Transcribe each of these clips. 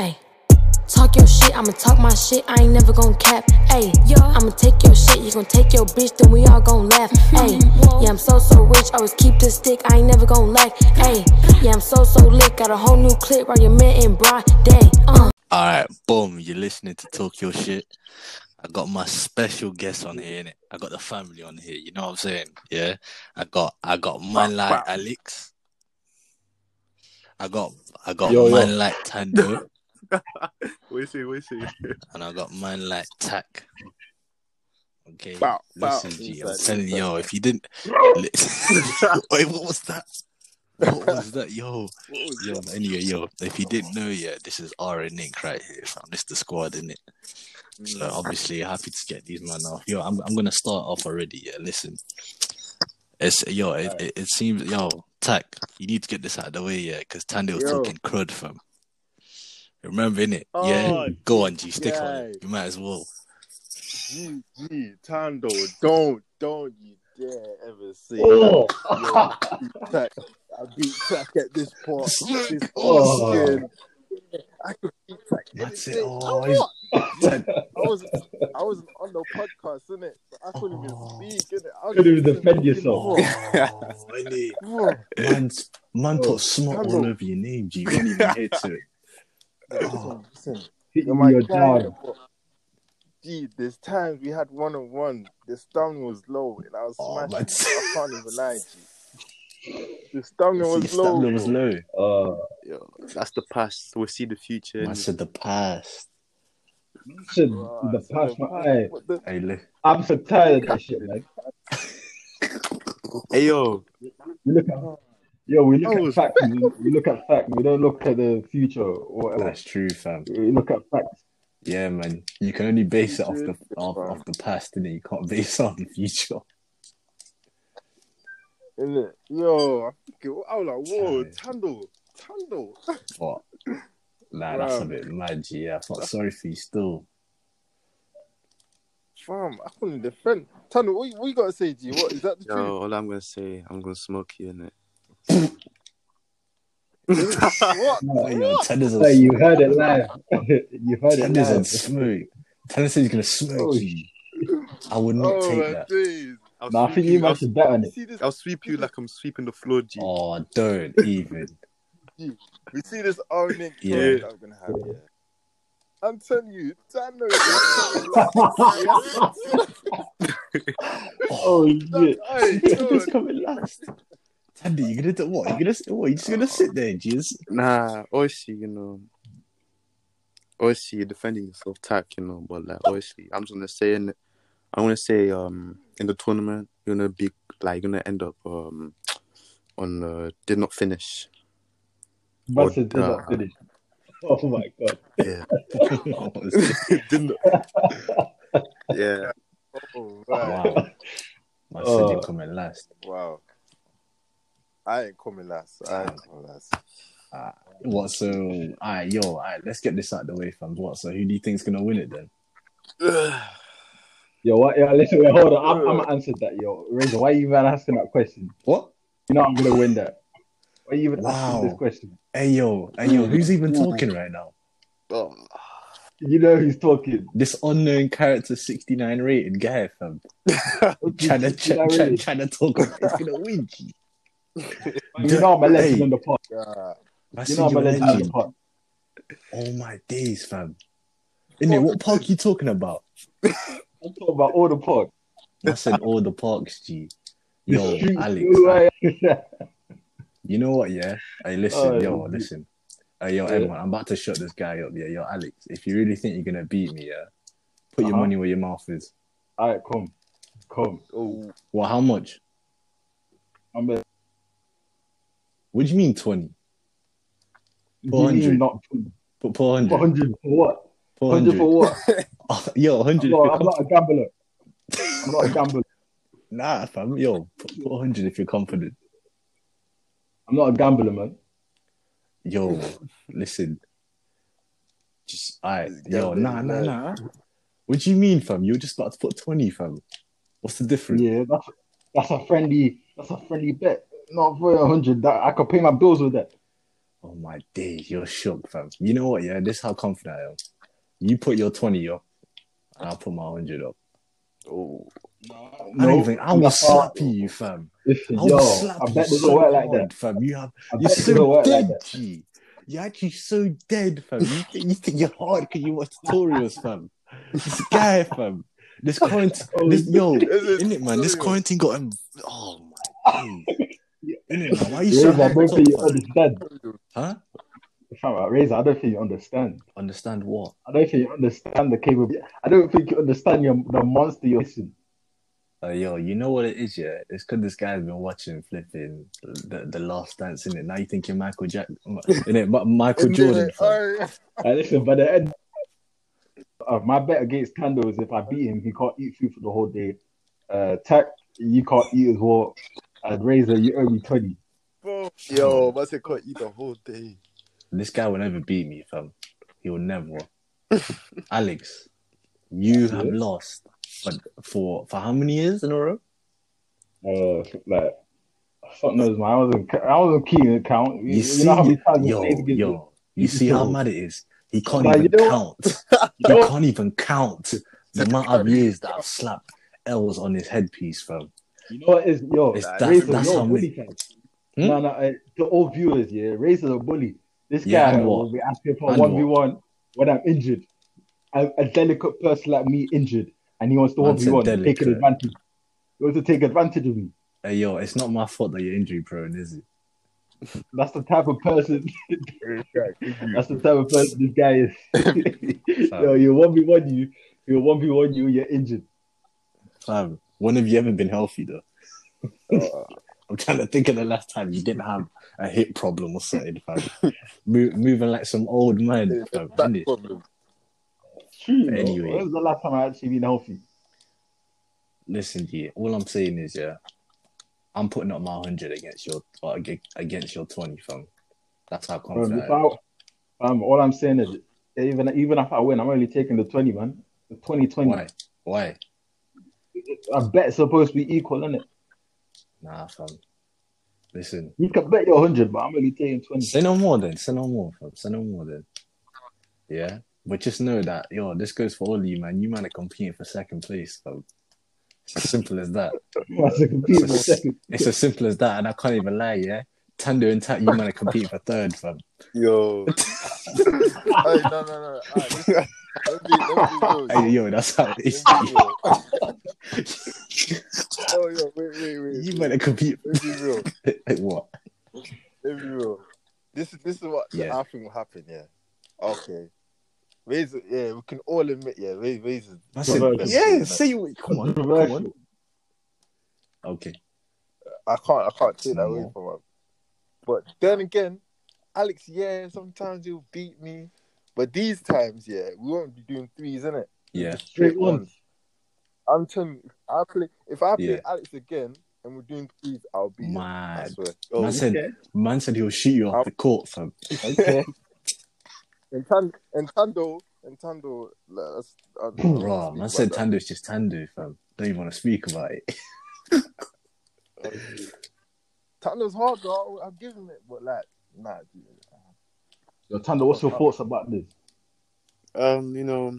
Ay. Talk your shit, I'ma talk my shit, I ain't never gon' cap. Ayy, I'ma take your shit, you gon' take your bitch, then we all gon' laugh. Ayy, yeah, I'm so so rich, always keep the stick, I ain't never gon' lack. Ayy, yeah, I'm so so lit, got a whole new clip while you're met in broad day. Uh. All right, boom. You're listening to Talk Your Shit. I got my special guest on here, innit? I got the family on here. You know what I'm saying? Yeah. I got I got man like Alex. I got I got Yo, yo. man like Tando, we see, we see. and I got man like Tack. Okay. Bow, bow. Listen, G, I'm telling you, yo, if you didn't Wait, what was that? What was that? Yo, yo, anyway, yo, if you didn't know yet, this is R and Nick right here, fam. This the squad, it So mm. obviously happy to get these man off. Yo, I'm I'm gonna start off already. Yeah, listen. It's yo, it, it, it seems yo, Tack, you need to get this out of the way, yeah, because Tandy was Yo. talking crud fam. Remember innit? yeah, Oh, go on, G, stick on it. You might as well. G, G, Tando, don't, don't you dare ever say Oh. Yo, beat Tack. I beat Tack at this point. This Oh. skin. I could beat Tack. That's any it. Oh, I, was, I was, on the podcast, innit? So I couldn't Oh. even speak, innit? I Couldn't even defend yourself. Oh, innit? "Bro, Man, man Oh, put smut all over your name, G. You won't even hear to it. Listen, listen. Hit You're my you're guy, down. but Gee, there's times we had one on one. The stun was low, and I was Oh, smashing. man. I can't even lie, G. The stamina See, was low. stamina was low. Uh, Yo, that's the past. We'll see the future. I said the past. shit, Bruh, the past, my, past- hey, the- Hey, look. I'm so tired of that shit, man. Hey yo, We look at, yo, we look oh, at was facts. We, we look at facts. We don't look at the future or whatever. That's true, fam. We look at facts. Yeah, man. You can only base it off the off, off the past, and you can't base it on the future. innit? Yo, I think- I was like, whoa, Tando, Tando. What? Nah, that's a bit mad, Yeah, I felt sorry for you still. Fam, I couldn't defend. Tando, what, you- what you got to say, G? What is that the yo, truth? all I'm gonna say, I'm gonna smoke you in it. What? No, Hey, yo, Tender's on hey, you heard it live. you heard it Tender's on live. smoke. Tender said he's gonna smoke Oh, you. I would not Oh, take my that. days. I'll No, I think you I'll, man should bet on it. this? I'll sweep you like I'm sweeping the floor, G. Oh, don't even. We see this Arnick Yeah. yeah. that we're gonna have here. I'm telling you, Tando is oh shit! Tender's coming last. Tender, you gonna do what? You gonna what? You just gonna sit there, G? Nah, obviously, you know, obviously you're defending yourself, tack, you know, but like, obviously, I'm just gonna say in, I'm gonna say, um, in the tournament, you're gonna be like, you're gonna end up, um, on uh, did not finish. But did uh, not finish. Oh my god! Yeah, did not. Yeah, Oh, right. Wow. I said Oh. you're coming last. Wow. I ain't coming last. I ain't coming last. What? So, alright, yo, alright, let's get this out of the way, fam. What? So, who do you think's gonna win it then? Yo, what? Yeah, listen, wait, hold on. I'm, I'm gonna answer that. Yo, Razor, why you even asking that question? What? You know I'm gonna win that. Why you even Wow. asking this question? Hey, yo, hey, yo, who's even talking right now? oh, You know who's talking. This unknown character, 69 rated guy, fam. Trying to, try, try, trying to talk about it's gonna win. G. You know I'm a legend Hey. on the pod. Yeah. I You said know I'm a you're legend on the legend. pod. Oh my days, fam. Innit, what park you talking about? I'm talking about all the pod. I said all the parks, G. Yo, Alex, I- I you know what, yeah? Hey, listen, Oh, yo, yeah. listen. Hey, yo, Yeah. everyone, I'm about to shut this guy up, yeah? Yo, Alex, if you really think you're gonna beat me, yeah? Put your Uh-huh. money where your mouth is. All right, come, come. Oh, Well, how much? I'm a. What do you mean 20? 400. mean Not Put 400. 400 for what? 100 400. for what? Oh, yo, 100 I'm if not, you're I'm not a gambler. I'm not a gambler. Nah, fam, yo, 400 if you're confident. I'm not a gambler, man. Yo, listen. Just, alright, This yo, guy, nah, nah, nah. What do you mean, fam? You're just about to put 20, fam. What's the difference? Yeah, that's that's a friendly that's a friendly bet. Not for a hundred. That I could pay my bills with that. Oh my days, you're shook, fam. You know what? Yeah, this is how confident I am. You put your twenty up, and I'll put my hundred up. Oh, No, I don't even. I will slap hard. you, fam. Listen, I will yo, slap I you bet it so work like that. fam. You have. I You're so like dead, that. G. You're actually so dead, fam. You think, you think you're hard because you watch tutorials, fam. This guy, fam. This quarantine, oh, this yo, Is it man. This quarantine got him. Oh my days. In it. Why are you so Razor, I hyped don't think you understand. Huh? Fam, uh, Razor, I don't think you understand. Understand what? I don't think you understand the capability. I don't think you understand your, the monster you're missing. Uh, yo, you know what it is, yeah? It's because this guy's been watching flipping the, the Last Dance, in it. Now you think you're Michael Jack, in it, Michael Jordan. fam. Alright. Uh, listen, by the end of my bet against Tando is if I beat him, he can't eat food for the whole day. Uh, Tack, you can't eat as well. And Razor, you owe me 20. Bro, yo, must have can't eat the whole day. This guy will never beat me, fam. He will never. Alex, you have lost, but for for how many years in a row? Uh, like, fuck knows, man. I wasn't, I wasn't keeping account. You, see, know how many times yo, yo, you see how mad it is. He can't Like, even you know- count. You He can't even count the amount of years that I've slapped L's on his headpiece, fam. You know what is yo? It's like, that- Razor, that's you're how bully, fam. Hmm? No, no, uh, to all viewers, yeah, Razor's a bully. This Yeah, guy and will be asking for one v one when I'm injured. A, a delicate person like me injured, and he wants to one v one, said taking advantage. He wants to take advantage of me. Hey, yo, it's not my fault that you're injury prone, is it? That's the type of person. that's the type of person this guy is. yo, you one v one you, you one v one you, you're injured. Fam, when have you ever been healthy though? Uh, I'm trying to think of the last time you didn't have a hip problem or something, fam. Mo- moving like some old man, fam. back innit? problem. True. you. Anyway. when was the last time I actually been healthy? Listen, yeah. All I'm saying is, yeah, I'm putting up my hundred against your or against your twenty, fam. That's how Bro, confident. if I am. Um, all I'm saying is, even even if I win, I'm only taking the twenty, man. The 2020. Why? Why? I bet supposed to be equal, isn't it? Nah, fam. Listen, You can bet your hundred, but I'm only taking twenty. say no more then. Say no more, fam. Say no more then. Yeah, but just know that yo, this goes for all of you, man. You man are competing for second place, fam. It's as simple as that. That's a. It's as simple as that, and I can't even lie, yeah. Tando and Tat, you man are competing for third, fam. Yo. hey, no, no, no. Alright, listen. Let me, let me be real. Hey, yo, that's how it is. Let me be real. Oh, yo, wait, wait, wait. you man are competing. Let me be real. like what? Let me be real. This is this is what Yeah. I think will happen. Yeah. Okay. Razor, yeah, we can all admit, yeah, Razor, Razor. I said, Controversial. yeah, say it. Come on, come on. Okay. I can't, I can't take that away from him. But then again, Alex, yeah, sometimes he'll beat me, but these times, yeah, we won't be doing threes, innit? Yeah. Straight ones. I'm telling you, I play if I play Yeah. Alex again and we're doing threes, I'll beat him. I Mad. swear. Oh, Man said, Okay. man said he'll shoot you off the court, fam. Okay. and, Tan- and Tando, and Tando, like, that's, I Bro, man said about that. Tando's just Tando, fam. Don't even want to speak about it. Tando's hard, though. I'll, I'll give him it, but like, nah, dude. Yo, Tando, what's your thoughts about this? um, you know,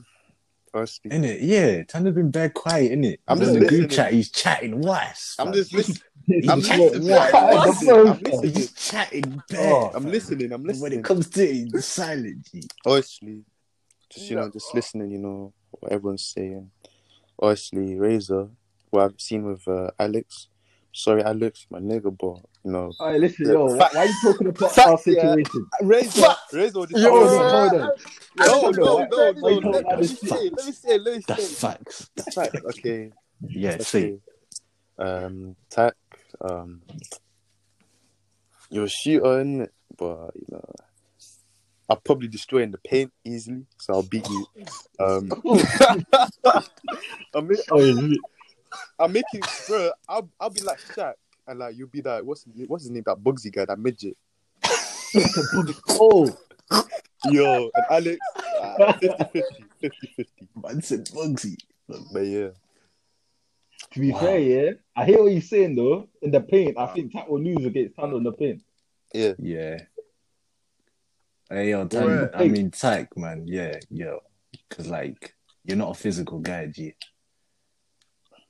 firstly, it, Yeah, Tando's been very quiet, innit? I'm He's just in the group chat, he's chatting wise. I'm just listening. He's I'm chatting listening. wise. I'm listening. I'm He's listening. He's chatting Oh. I'm listening. I'm When listening. it comes to it, he's silent. G. Honestly, just you know, just listening. You know what everyone's saying. Honestly, Razor, what I've seen with uh, Alex. Sorry, Alex, my nigga, but you know, All right, listen, yo, why, why are you talking about Fact, our yeah. situation? Razor, Razor, this Yo, hold on, hold on. No, Hold no, on. no, Why you no, talking Let about me this say, it, let me say, it, let me That's say. it. facts. That's right. Okay. Yeah, say Okay. Um, Tack, um, you're a shooter, innit? but you know, I'll probably destroy in the paint easily, so I'll beat you. Um, I'm, make, Oh, yeah, I'm making, bro. I'll, I'll be like Shaq, and like you'll be that. What's his, what's his name? That Bugsy guy, that midget. oh, Yo, and Alex, uh, 50-50, 50-50. Man said Bugsy. But yeah, to be Wow. fair, yeah, I hear what you're saying though. In the paint, I think Tat will lose against Tando in the paint. yeah. Yeah. Hey, yo, Tan, I mean, Tack, man, yeah, yo, because like you're not a physical guy, G.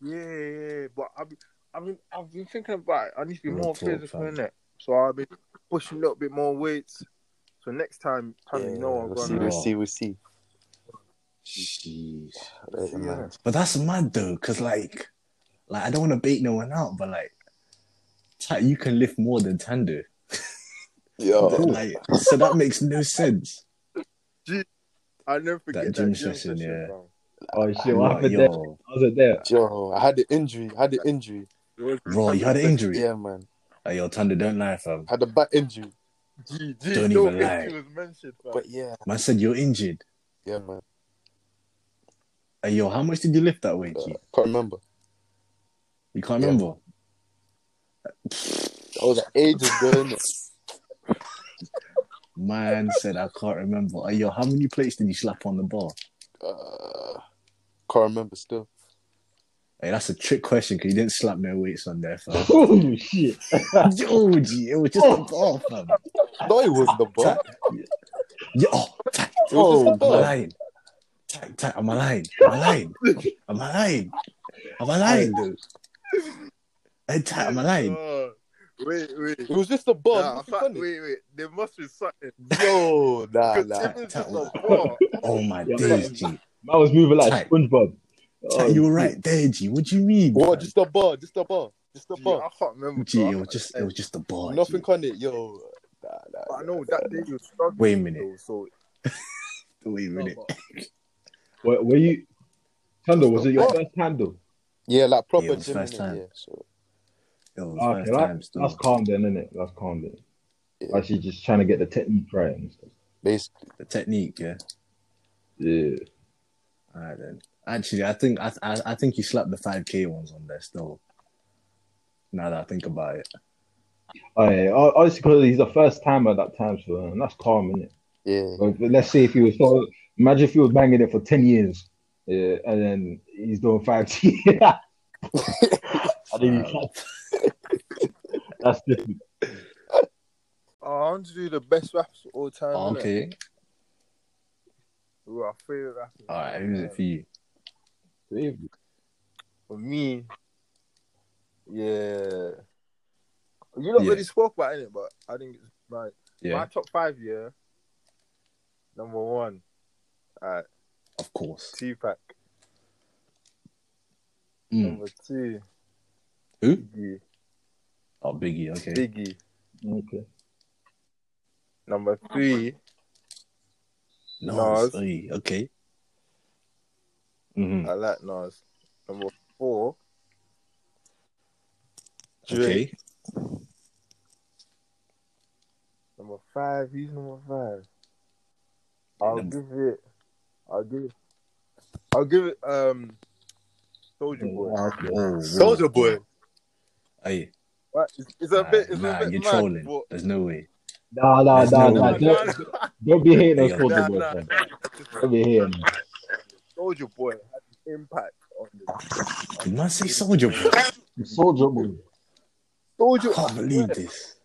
Yeah, yeah, but I've been, I've been, I've been thinking about it. I need to be Real more talk, physical fam. in it. So I've been pushing a little bit more weights. So next time, time Yeah, you know I'm we'll going see, to. we'll see, we'll see. Sheesh. Later, man. But that's mad though, cause like, like I don't want to bait no one out, but like, Tack, you can lift more than Tando. Yo, Like, so that makes no sense. I never forget That that, gym gym session, yeah. bro. Oh shit! What happened there? I wasn't there. yo, I had the injury. I had the injury. Bro, you had an injury. Yeah, man. Hey, yo, Tando, don't lie, fam. I had a back injury. G, G, Don't no even lie. injury was mentioned. But yeah, Man said you're injured. yeah, man. Hey, yo, how much did you lift that weight, Uh, G? can't remember. You can't yeah. remember. That was like ages ago. Man said I can't remember. Hey, yo, how many plates did you slap on the bar? Uh, can't remember still. Hey, that's a trick question because you didn't slap no weights on there, fam. Oh shit! Oh, Yo, G, it was just a oh. bar, fam. No, it wasn't the bar. Yo, oh, tack, It was just am I bar. lying? Tack, tack, am I lying? Am I lying? Am I lying? Am I lying, dude? Hey, tack, am I lying? Oh, wait, wait. It was just a bar. Nah, Nothing fa- funny. wait, wait. There must be something. Yo, nah, nah. if it's just a Tack, bar, Oh my Yeah, days, but- G. Man was moving like Tight. SpongeBob. Tack, Oh, you were right there, G. What do you mean? What? fam? Just a bar. Just a bar. Just a G, bar. I can't remember. G, bro. it was just, it was just a bar. Nothing G. on it. Yo. Nah, nah, But I know nah, that day you were struggling. Wait a minute. though, So Wait a minute. Were, were you? Tando, was it your first handle? Yeah, like proper Yeah, it was gym. first time. Yeah, so It was Okay, first that- time still. that's calm then, isn't it? That's calm then. Yeah. Actually, just trying to get the technique right and stuff. basically. The technique, yeah. Yeah. All right then. Actually, I think I, I I think you slapped the five k ones on there still. Now that I think about it, Oh, yeah. Obviously, because he's the first timer that time, so uh, that's calm, isn't it? Yeah. But, but let's say if he was so, imagine if he was banging it for ten years, yeah, and then he's doing five T. and then he slapped- That's different. oh, I want to do the best raps of all time. innit? okay. Who are our favorite rappers? All right, who's it for you? Favorite. For me, yeah. You not Yeah. really spoke about it, but I think it's right. My top five, yeah. Number one, alright, of course. Tupac. Mm. Number two, Who? Biggie. Oh, Biggie. Okay. Biggie. Okay. Number three, Nas. Nas. Oy, okay. hmm I like Nas. Number four, Drake. Okay. Number five, He's number five? I'll Number- give it. I'll give it. I'll give it. Um, Soulja Boy. Okay. Whoa, Soulja Boy. Hey, Right, It's, it's a bit. It's nah, a bit you're mad, trolling. but- There's no way. Nah, nah, There's nah, no nah. Don't, don't be hating on Soulja Boy, nah, Don't be hating. Soulja Boy had an impact on the Did man say Soulja Boy? Soulja Boy. Soldier. I can't believe this.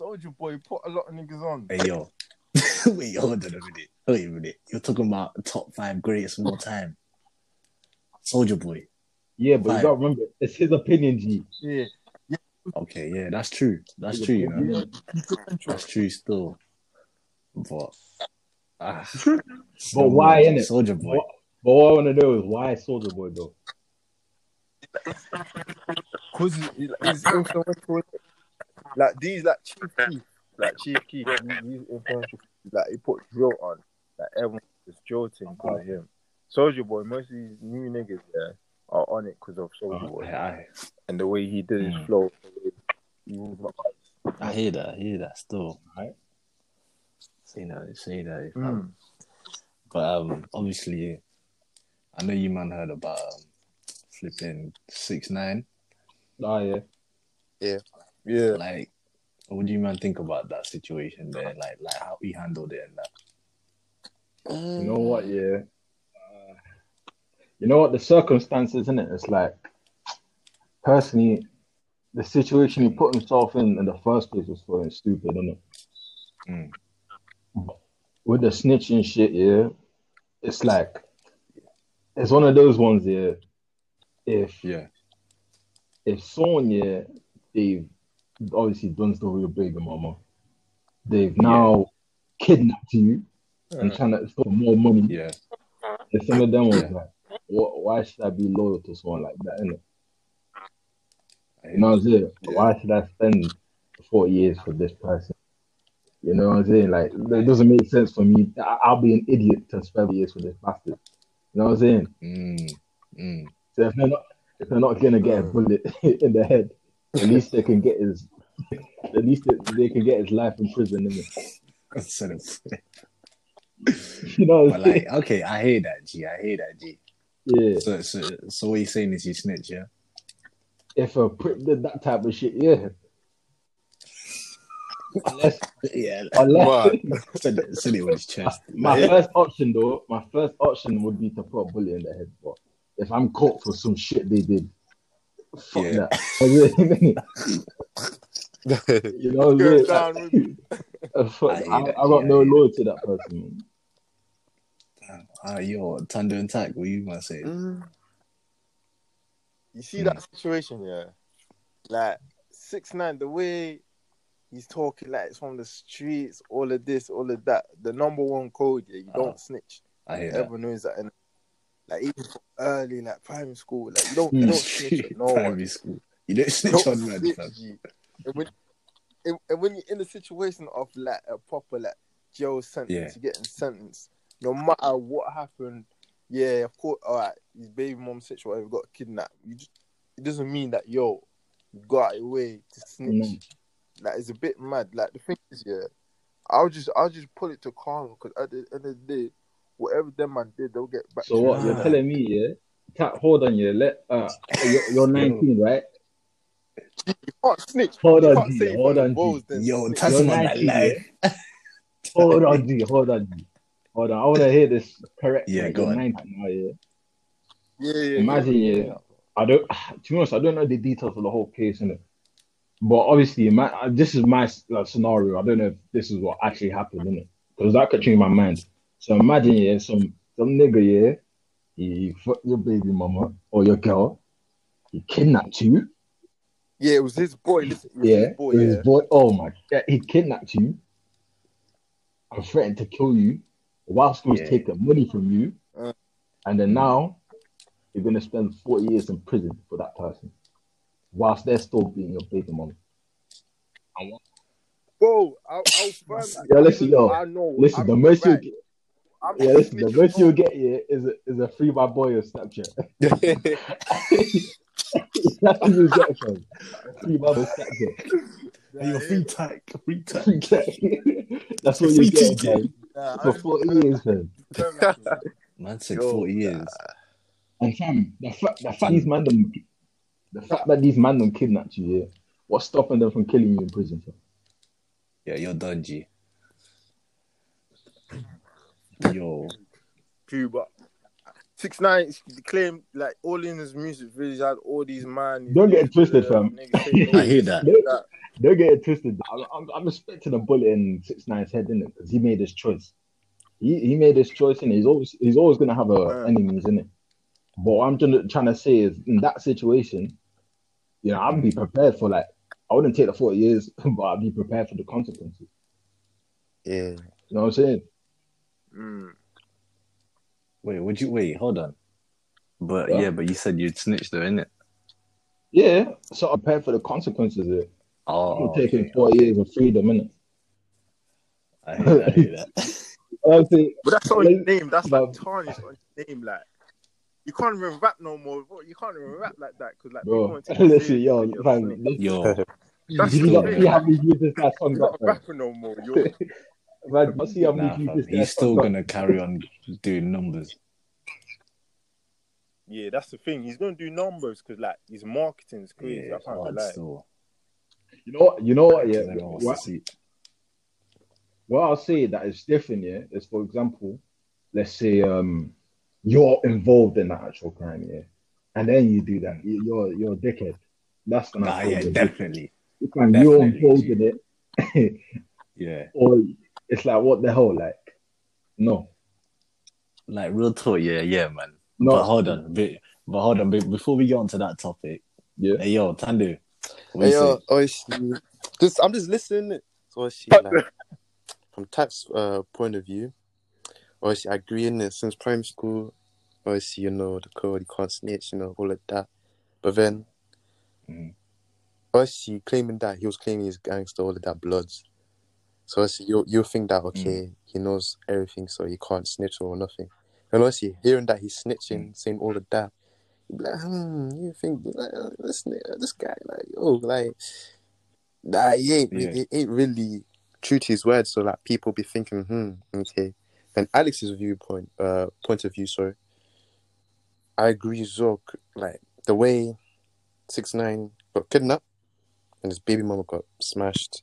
Soulja Boy put a lot of niggas on. Hey yo. Wait, hold on a minute. Wait a minute. You're talking about top five greatest of all time. Soulja Boy. Yeah, but Fine. you gotta remember, it's his opinion, G. Yeah, Okay, yeah, that's true. That's true, you know. That's true still. But ah, But why, innit? Soulja Boy. What, but what I want to know is why Soulja Boy though. Cause he's influential. Like these, like Chief Keef, like Chief Keef, he's influential. Like he put drill on. Like everyone was drill thing because of him. Soulja Boy, most of these new niggas yeah are on it because of Soulja Boy I, I, and the way he did his Mm. flow. he was like, I hear that. I hear that still. Right. Say that. Say that. Mm. But um, obviously, I know you man heard about um, flipping six nine. Oh yeah. yeah. Yeah, Like, what do you man think about that situation there? Like, like how he handled it and that. You know what? Yeah. Uh, you know what? The circumstances, isn't it? It's like, personally, the situation he put himself in in the first place was fucking stupid, isn't it? Mm. with the snitching shit, yeah, it's like it's one of those ones, yeah. If Yeah. if someone, yeah, they've obviously done stuff with your baby mama, they've now kidnapped you and trying to for more money. Yeah. And some of them was Yeah. like, what, why should I be loyal to someone like that? Innit? You know what I'm saying? Why should I spend 40 years for this person? You know what I'm saying? Like, it doesn't make sense for me. I'll be an idiot to spend years for this bastard. You know what I'm saying? Mm. Mm. So if they're not, if they're not gonna get a bullet in the head, at least they can get his, at least they, can get his life in prison. Innit? You know what but like, okay, I hear that, G. I hear that, G. Yeah. So, so, so what you're saying is you snitch, yeah? If a prick did that type of shit, yeah. Unless, Yeah. unless, Said it, said it with his chest. My Yeah. first option though, my first option would be to put a bullet in the head. But if I'm caught for some shit they did, fuck Yeah. that. you know, what I'm Go saying? down Like, fuck, I I, I, got yeah, no loyalty to that person. Man. Ah, yo, Thunder and Tack, what you gonna say? Mm. You see that situation, yeah? Like six nine, the way he's talking, like it's from the streets, all of this, all of that. The number one code, yeah, you don't Oh. snitch. I hear that. Everyone knows that. And like even from early, like primary school, like you don't, you don't snitch on no one. Primary school. You don't snitch don't on man, snitch, fam. G. And when, and, and when you're in a situation of like a proper like jail sentence, Yeah. you're getting sentenced. No matter what happened, yeah, of course. All right, his baby mom sexual, whatever, got kidnapped. You just, it doesn't mean that yo, you got away to snitch. Mm. Like it's a bit mad. Like the thing is, yeah, I'll just I'll just put it to karma because at the end of the day, whatever them man did, they'll get back. So to what you're telling me, yeah? Cat, hold on, yeah. Let uh, you're, you're 19, right? You can't snitch. Hold you on, can't G, hold on, G. balls, Yo, snitch. touch You're that 19, live. Hold on, G. Hold on, G. Hold on. I want to hear this correct. Yeah, go you're on. now, yeah. Yeah, yeah, Imagine, yeah. I don't. To be honest, I don't know the details of the whole case, innit? But obviously, my, uh, this is my like, scenario. I don't know if this is what actually happened, innit? Because that could change my mind. So imagine, yeah, some some nigga, yeah, he fucked your baby mama or your girl, he kidnapped you, Yeah, it was his boy. It was yeah, his boy. it was Yeah. boy. Oh my, yeah, he kidnapped you and threatened to kill you whilst he was Yeah. taking money from you, Uh. and then now you're gonna spend 40 years in prison for that person, whilst they're still being your baby mama. Bro, I'll, I'll firm that. Yeah, listen, yo, I know. Listen, I'm the most you right. get, I'm yeah, listen, the snitching most you'll get here is a is a free my boy on Snapchat. That's what you get from free my boy Snapchat. Hey, yo, free tack, free tack. Free tech. That's what you get ticket. man, Nah, for I- 40 years, man. Man said Yo, 40 years. And fam, the fact, the fact these mm. man them, the fact that these man them kidnapped you, yeah, what's stopping them from killing you in prison? Fam? Yeah, you're done, G. Yo, True, but six nine claim like all in his music videos had all these man. Don't get it twisted, fam. I hear that. That. Don't get it twisted. I'm, I'm, I'm expecting a bullet in six nine's head, innit? Because he made his choice. He he made his choice, and he's always he's always gonna have a Yeah. enemies, it. But what I'm trying to, trying to say is, in that situation, you know, I'd be prepared for like I wouldn't take the 40 years, but I'd be prepared for the consequences. Yeah. You know what I'm saying? Mm. wait, would you wait? Hold on. But Yeah. yeah, but you said you'd snitch though, innit? Yeah, so I'm prepared for the consequences. Of it. Oh, I'm taking okay. 40 years of freedom, innit? I hear that. I hear that. I'm But that's on your name. That's like But- tarnished on your name. Like you can't even rap no more. bro. You can't even rap like that because like bro, people won't take listen, seriously yo, when you're fam, a snitch. listen, Yo, That's did you the not thing. see how many views this guy song got? not rapping no more. You're Man, you see how many nah, views this He's still song gonna carry on doing numbers. yeah. That's the thing. He's gonna do numbers because like his marketing is crazy. Yeah, I can't lie. still. You know what? You know what? Yeah. What, see. what I'll say that is different. Yeah, is for example, let's say um you're involved in that actual crime. Yeah, and then you do that. You, you're you're a dickhead. That's when Nah, yeah, definitely. If you're involved in it, Yeah, or it's like what the hell, like no, Like real talk, yeah, yeah, man. no. But hold on, but, but hold on, be- before we get onto that topic, Yeah. hey yo, Tandu, what Hey, you yo, say? obviously, just I'm just listening. So obviously, like from tax uh, point of view, obviously I agree in it since primary school. Obviously, you know the code, you can't snitch, you know all of that. But then, Mhm. obviously claiming that he was claiming his gangster, all of that bloods. So obviously you you think that okay, he knows everything, so he can't snitch or nothing. And obviously hearing that he's snitching, saying all of that, you be like, hmm, you think like, uh, this ni- this guy like oh like nah, he ain't Yeah. he ain't really true to his word. So like people be thinking, hmm, okay. And Alex's viewpoint, uh, point of view, sorry. I agree, Zog. Like the way six nine got kidnapped and his baby mama got smashed,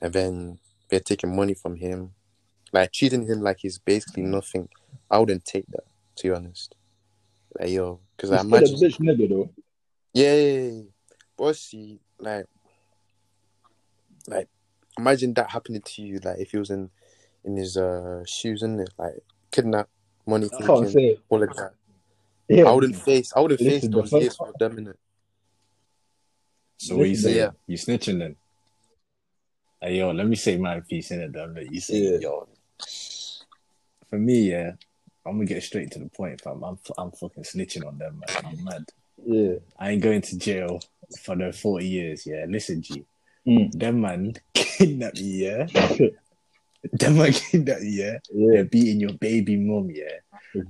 and then they're taking money from him, like treating him like he's basically nothing. I wouldn't take that, to be honest. Like yo, because I He's still a imagine, bitch nigga though. yeah, yeah, yeah. but see, like, like imagine that happening to you, like if he was in in his uh shoes, in it, like kidnap, money That's what I'm thinking, saying. all of that. Yeah, I wouldn't face, I wouldn't face Listen, those years for them in it. So what you Listen, say? yeah. You snitching then? Hey yo, let me say my piece in it then. But you say Yeah. yo. For me, yeah, I'm gonna get straight to the point, fam. I'm I'm fucking snitching on them, man. I'm mad. yeah. I ain't going to jail for the 40 years, yeah. Listen, G. Mm. Them man kidnap me, yeah. Them man kidnap me, yeah. Yeah, They're beating your baby mom, yeah.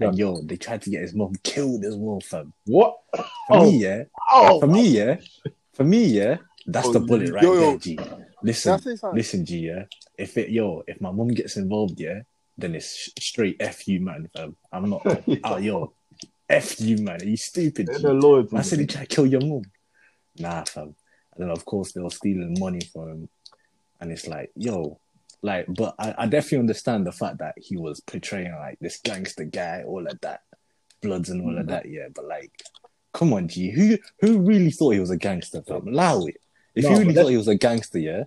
And yo, they tried to get his mom killed as well, fam. What? For Oh. me, yeah. Oh, For me, yeah. For me, yeah. That's Oh, the bullet right yo, there, G. Listen, listen, G, yeah. If it, yo, if my mom gets involved, yeah, then it's straight F you, man. Fam. I'm not, oh, yo, F you, man. Are you stupid? They're Lord. I said he tried to kill your mom. Nah, fam. And then of course they were stealing money from him. And it's like, yo, like, but I, I definitely understand the fact that he was portraying like this gangster guy, all of that, bloods and all of that, yeah. But like, come on, G, who who really thought he was a gangster, fam? Allow it. If No, you really thought he was a gangster, yeah,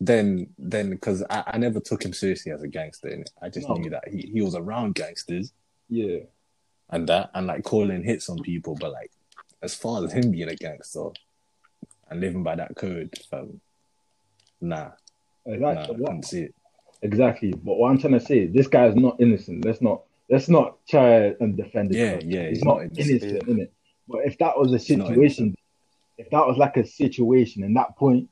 then then because I, I never took him seriously as a gangster, innit? I just No. knew that he, he was around gangsters Yeah. and that and like calling hits on people, but like as far as him being a gangster and living by that code, fam, nah, nah, I Exactly. couldn't see it. Exactly. But what I'm trying to say, this guy is not innocent. Let's not let's not try and defend him. Yeah, yeah, he's, he's not, not innocent, innocent. innit? But if that was a situation, if that was like a situation in that point,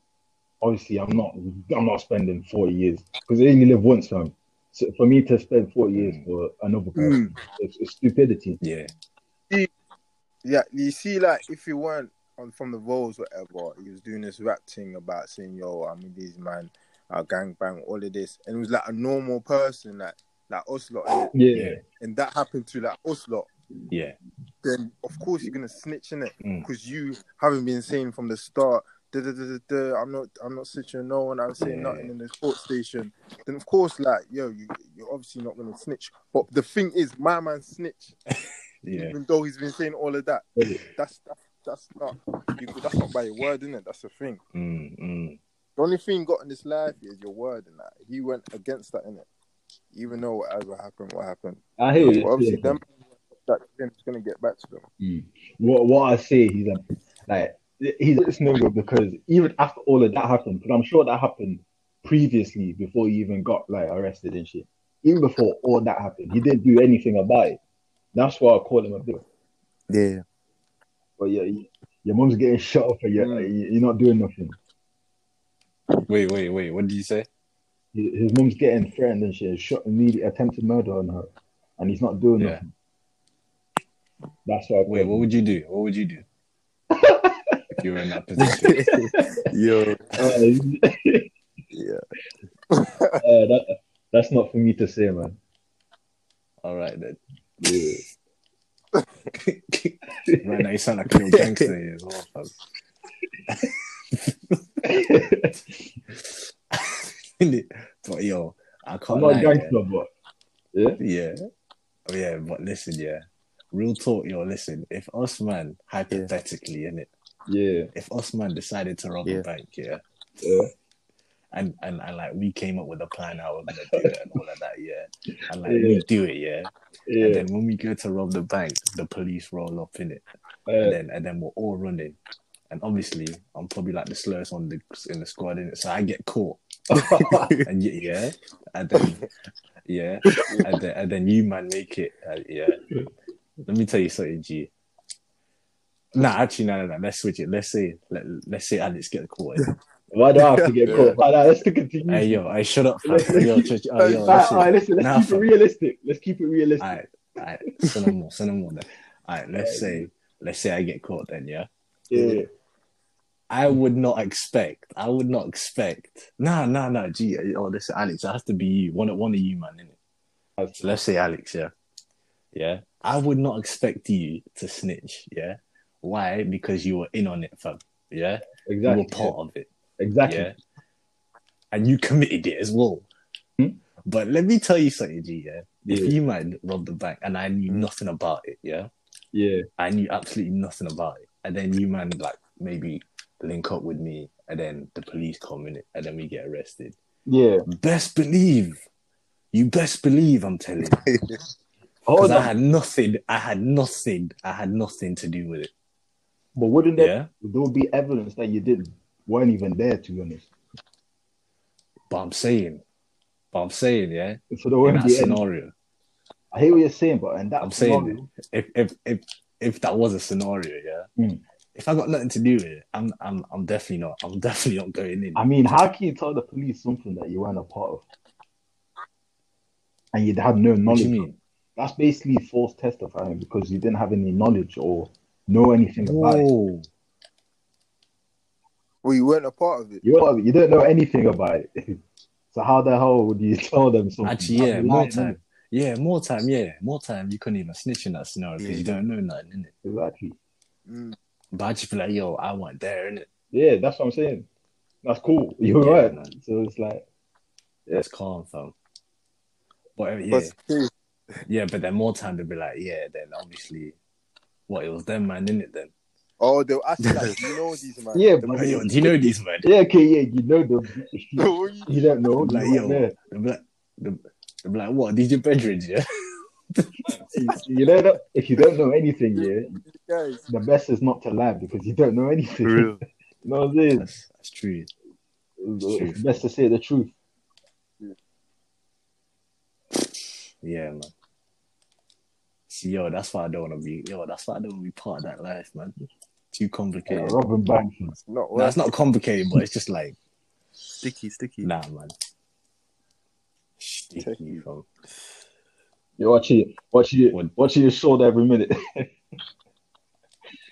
obviously I'm not I'm not spending 40 years because they only live once, fam. So for me to spend 40 years Mm. for another person, it's, it's stupidity. Yeah, Yeah, you see, like if he weren't on from the roles, whatever, he was doing this rap thing about saying, "Yo, I mean, these man are gang bang, all of this," and it was like a normal person, like like us lot. Yeah. yeah, and that happened to like us lot. yeah, Then of course you're gonna snitch in it Mm. because you haven't been saying from the start. "Duh, duh, duh, I'm not. I'm not snitching. No one. I'm saying Yeah. nothing in the sports station. Then of course, like yo, you, you're obviously not gonna snitch. But the thing is, my man snitch, yeah, even though he's been saying all of that. That's that's, that's not. You, that's not by your word, isn't it? That's the thing. mm, mm. The only thing you got in this life is your word, and that he went against that, in it. Even though whatever happened, what happened. I hear you. obviously, Yeah. them that it's gonna get back to them. Mm. What what I say, he's like he's this nigga because even after all of that happened, because I'm sure that happened previously before he even got like arrested and shit. Even before all that happened, he didn't do anything about it. That's why I call him a bitch. Yeah. But yeah, your mom's getting shot up and you're, Mm. you're not doing nothing. Wait, wait, wait. What did you say? His his mom's getting threatened and shit, shot immediate attempted murder on her, and he's not doing Yeah. nothing. That's why. I Wait, call what would you do? What would you do if you were in that position? Yo. Uh, Yeah. uh, that, that's not for me to say, man. All right then. Yeah. right now, you sound like a little gangster here as well, but yo, I I'm can't not lie. a yeah. gangster, but yeah. Yeah. Oh, yeah, but listen, yeah. Real talk, yo, listen. If us man, hypothetically, innit? Yeah, If us man decided to rob Yeah. a bank, yeah, yeah. and, and and like we came up with a plan how we're gonna do it and all of that, yeah. And like we do it, yeah. And then when we go to rob the bank, the police roll up in it, and then and then we're all running. And obviously, I'm probably like the slowest on the in the squad, in it, so I get caught. and yeah, and then yeah, and then and then you man make it. Uh, yeah, let me tell you something, G. Nah, actually, no, no, no. Let's switch it. Let's say let, let's say Alex get caught. Why do I have to get Yeah. caught? Alright, let's stick it to you. hey yo, hey, shut up, fam. Let's- let's yo, keep- ch- ch- oh, yo, Alright, alright, listen, let's Nah, keep it realistic. Let's keep it realistic. Alright, alright. Say no more. Say no more. Then. Alright, let's say let's say I get caught. Then yeah. Yeah. I would not expect. I would not expect. Nah, nah, nah. Gee, oh, listen, Alex. It has to be you. One, of- one of you, man. Innit? So let's say Alex. Yeah, yeah. I would not expect you to snitch. Yeah. Why? Because you were in on it, fam. Yeah. Exactly. You were part of it. Exactly. Yeah. And you committed it as well. Hmm? But let me tell you something, G. Yeah. If Yeah. you might rob the bank and I knew nothing about it, yeah. Yeah. I knew absolutely nothing about it. And then you man like maybe link up with me and then the police come in and then we get arrested. Yeah. Best believe. You best believe I'm telling you. Because I had nothing, I had nothing, I had nothing to do with it. But wouldn't there, Yeah. there would be evidence that you didn't weren't even there to be honest. But I'm saying, but I'm saying, yeah, So there in that be any, scenario, I hear what you're saying, but and that I'm saying if if if if that was a scenario, yeah. Hmm. If I got nothing to do with it, I'm I'm I'm definitely not. I'm definitely not going in. I mean, how can you tell the police something that you weren't a part of? And you'd have no knowledge. That's basically false testifying because you didn't have any knowledge or know anything about it. Whoa. We weren't a part of it. You don't, you don't know anything about it. so how the hell would you tell them something? Actually, yeah, more lying, time. Yeah, more time. Yeah, more time. You couldn't even snitch in that scenario because you don't know nothing, innit? innit? Exactly. Mm. But I just feel like, yo, I want there, innit? Yeah, that's what I'm saying. That's cool. You're Yeah, right. man. So it's like, That's calm, fam. But yeah, yeah, but then more time to be like, yeah, then obviously, what it was them, man, it Then, oh, they'll ask you like, you know these man. Yeah, The but- Hey, yo, do you know these man? yeah, okay, yeah, you know them. you don't know. Like, you yo, weren't they'll be like, they'll they'll like, what? These your bedroom, yeah? You- you know that if you don't know anything, yeah, guys. the best is not to lie because you don't know anything. For real. You know what I'm saying? That's that's true. It's, true. it's best to say the truth. Yeah, man. See, yo, that's why I don't want to be. Yo, that's why I don't want to be part of that life, man. Too Yeah, complicated. robbing banks. Not No, it's not complicated, but it's just like, Sticky, sticky. nah, man. Sticky, fam. You're watching, watching, What? watching your shoulder every minute.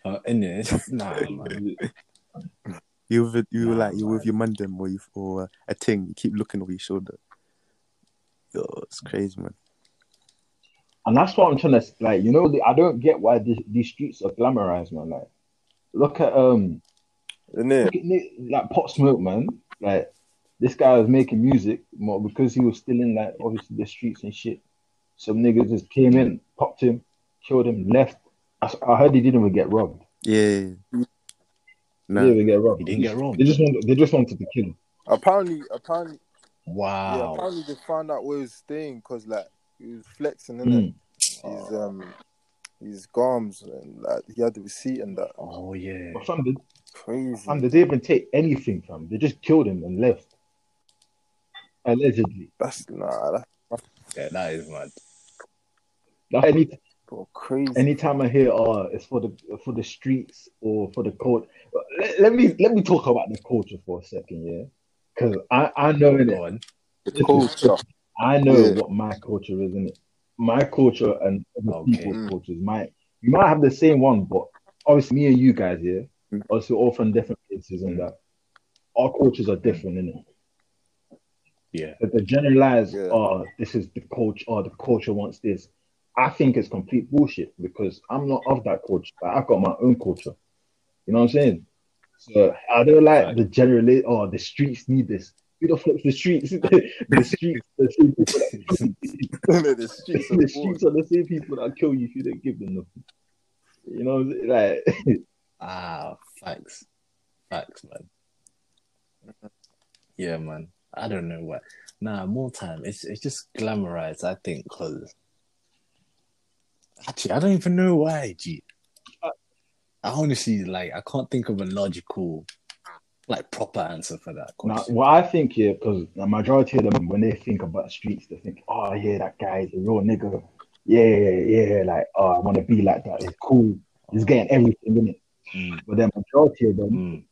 Uh, in it, nah, man. You with you Nah, like you with your man them or you or a thing. You keep looking over your shoulder. Yo, it's crazy, man. And that's what I'm trying to like. You know, the- I don't get why these, these streets are glamorized, man. Like, look at um, Isn't it? look at Nick, like Pop Smoke, man. Like, this guy was making music, well, because he was still in like obviously the streets and shit. Some niggas just came in, popped him, killed him, left. I heard he didn't even get robbed. Yeah. He didn't even get robbed. He didn't get robbed. They just wanted, they just wanted to kill him. Apparently, apparently, yeah, Wow. apparently they found out where he was staying because like he was flexing, Mm. innit? His um, his gums and like he had the receipt and that. Oh yeah. But fam, they, Crazy. fam, they didn't even take anything from. They just killed him and left. Allegedly. That's nah, that's Yeah, that is mad. Like, any, bro, crazy. anytime I hear, oh, it's for the for the streets or for the court. Let, let me let me talk about the culture for a second, yeah. Because I I know in it, on. the culture. I know Yeah. what my culture is in it. My culture and other Okay. people's Mm. cultures might you might have the same one, but obviously me and you guys here, Mm. obviously all from different places and that. Our cultures are different, innit? Yeah. But the generalized, Yeah. oh, this is the culture, oh, the culture wants this. I think it's complete bullshit because I'm not of that culture. Like, I've got my own culture. You know what I'm saying? So I don't like Right. the general, oh, the streets need this. Who the fuck's the streets? the streets, the same people that the streets the streets are the same people that kill you if you don't give them nothing. You know, like Ah, facts. Facts, man. Yeah, man. I don't know what. Nah, more time. It's it's just glamorized. I think because actually, I don't even know why. G. I honestly like I can't think of a logical, like proper answer for that Now, question. what I think here, because the majority of them, when they think about streets, they think, "Oh yeah, that guy is a real nigga. Yeah, yeah, like oh, I want to be like that. It's cool. He's getting everything in it." Mm, But the majority of them,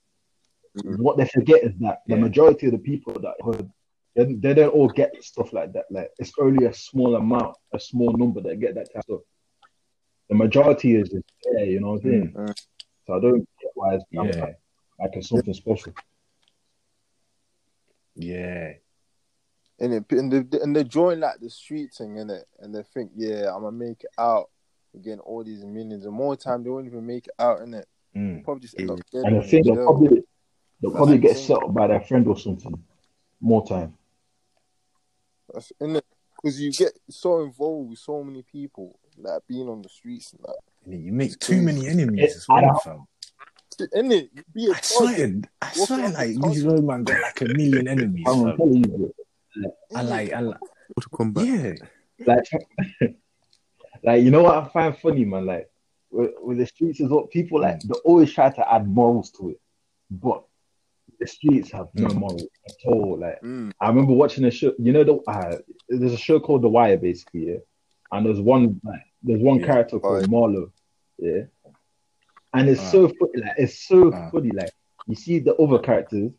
mm, what they forget is that the Yeah. majority of the people that hood, they, they don't all get stuff like that. Like it's only a small amount, a small number that get that type of stuff. The majority is just there, you know what I'm saying? Mm. So I don't get why it's yeah, like, like it's something special. yeah, And it, and they and they join like the street thing in it, and they think, yeah, I'm gonna make it out. Again, all these millions, and more time they won't even make it out in it. mm, Probably just end up dead And or the thing, they'll probably they'll That's probably get insane. set up by their friend or something. More time. That's in it because you get so involved with so many people that being on the streets and that. And you make too many enemies It- as I well, don't- fam. In it, be a I swear, I swear, like with these target. road man got like a million enemies, I'm fam. telling you, bro. I like, I like, to come back. yeah, like, like you know what I find funny, man. Like with, with the streets is what people like. They always try to add morals to it, but the streets have no Mm. morals at all. Like Mm. I remember watching a show. You know, the uh, there's a show called The Wire, basically, yeah. And there's one, like, there's one Yeah. character called. Marlo, yeah. And it's so funny, like it's so funny. Like you see the other characters,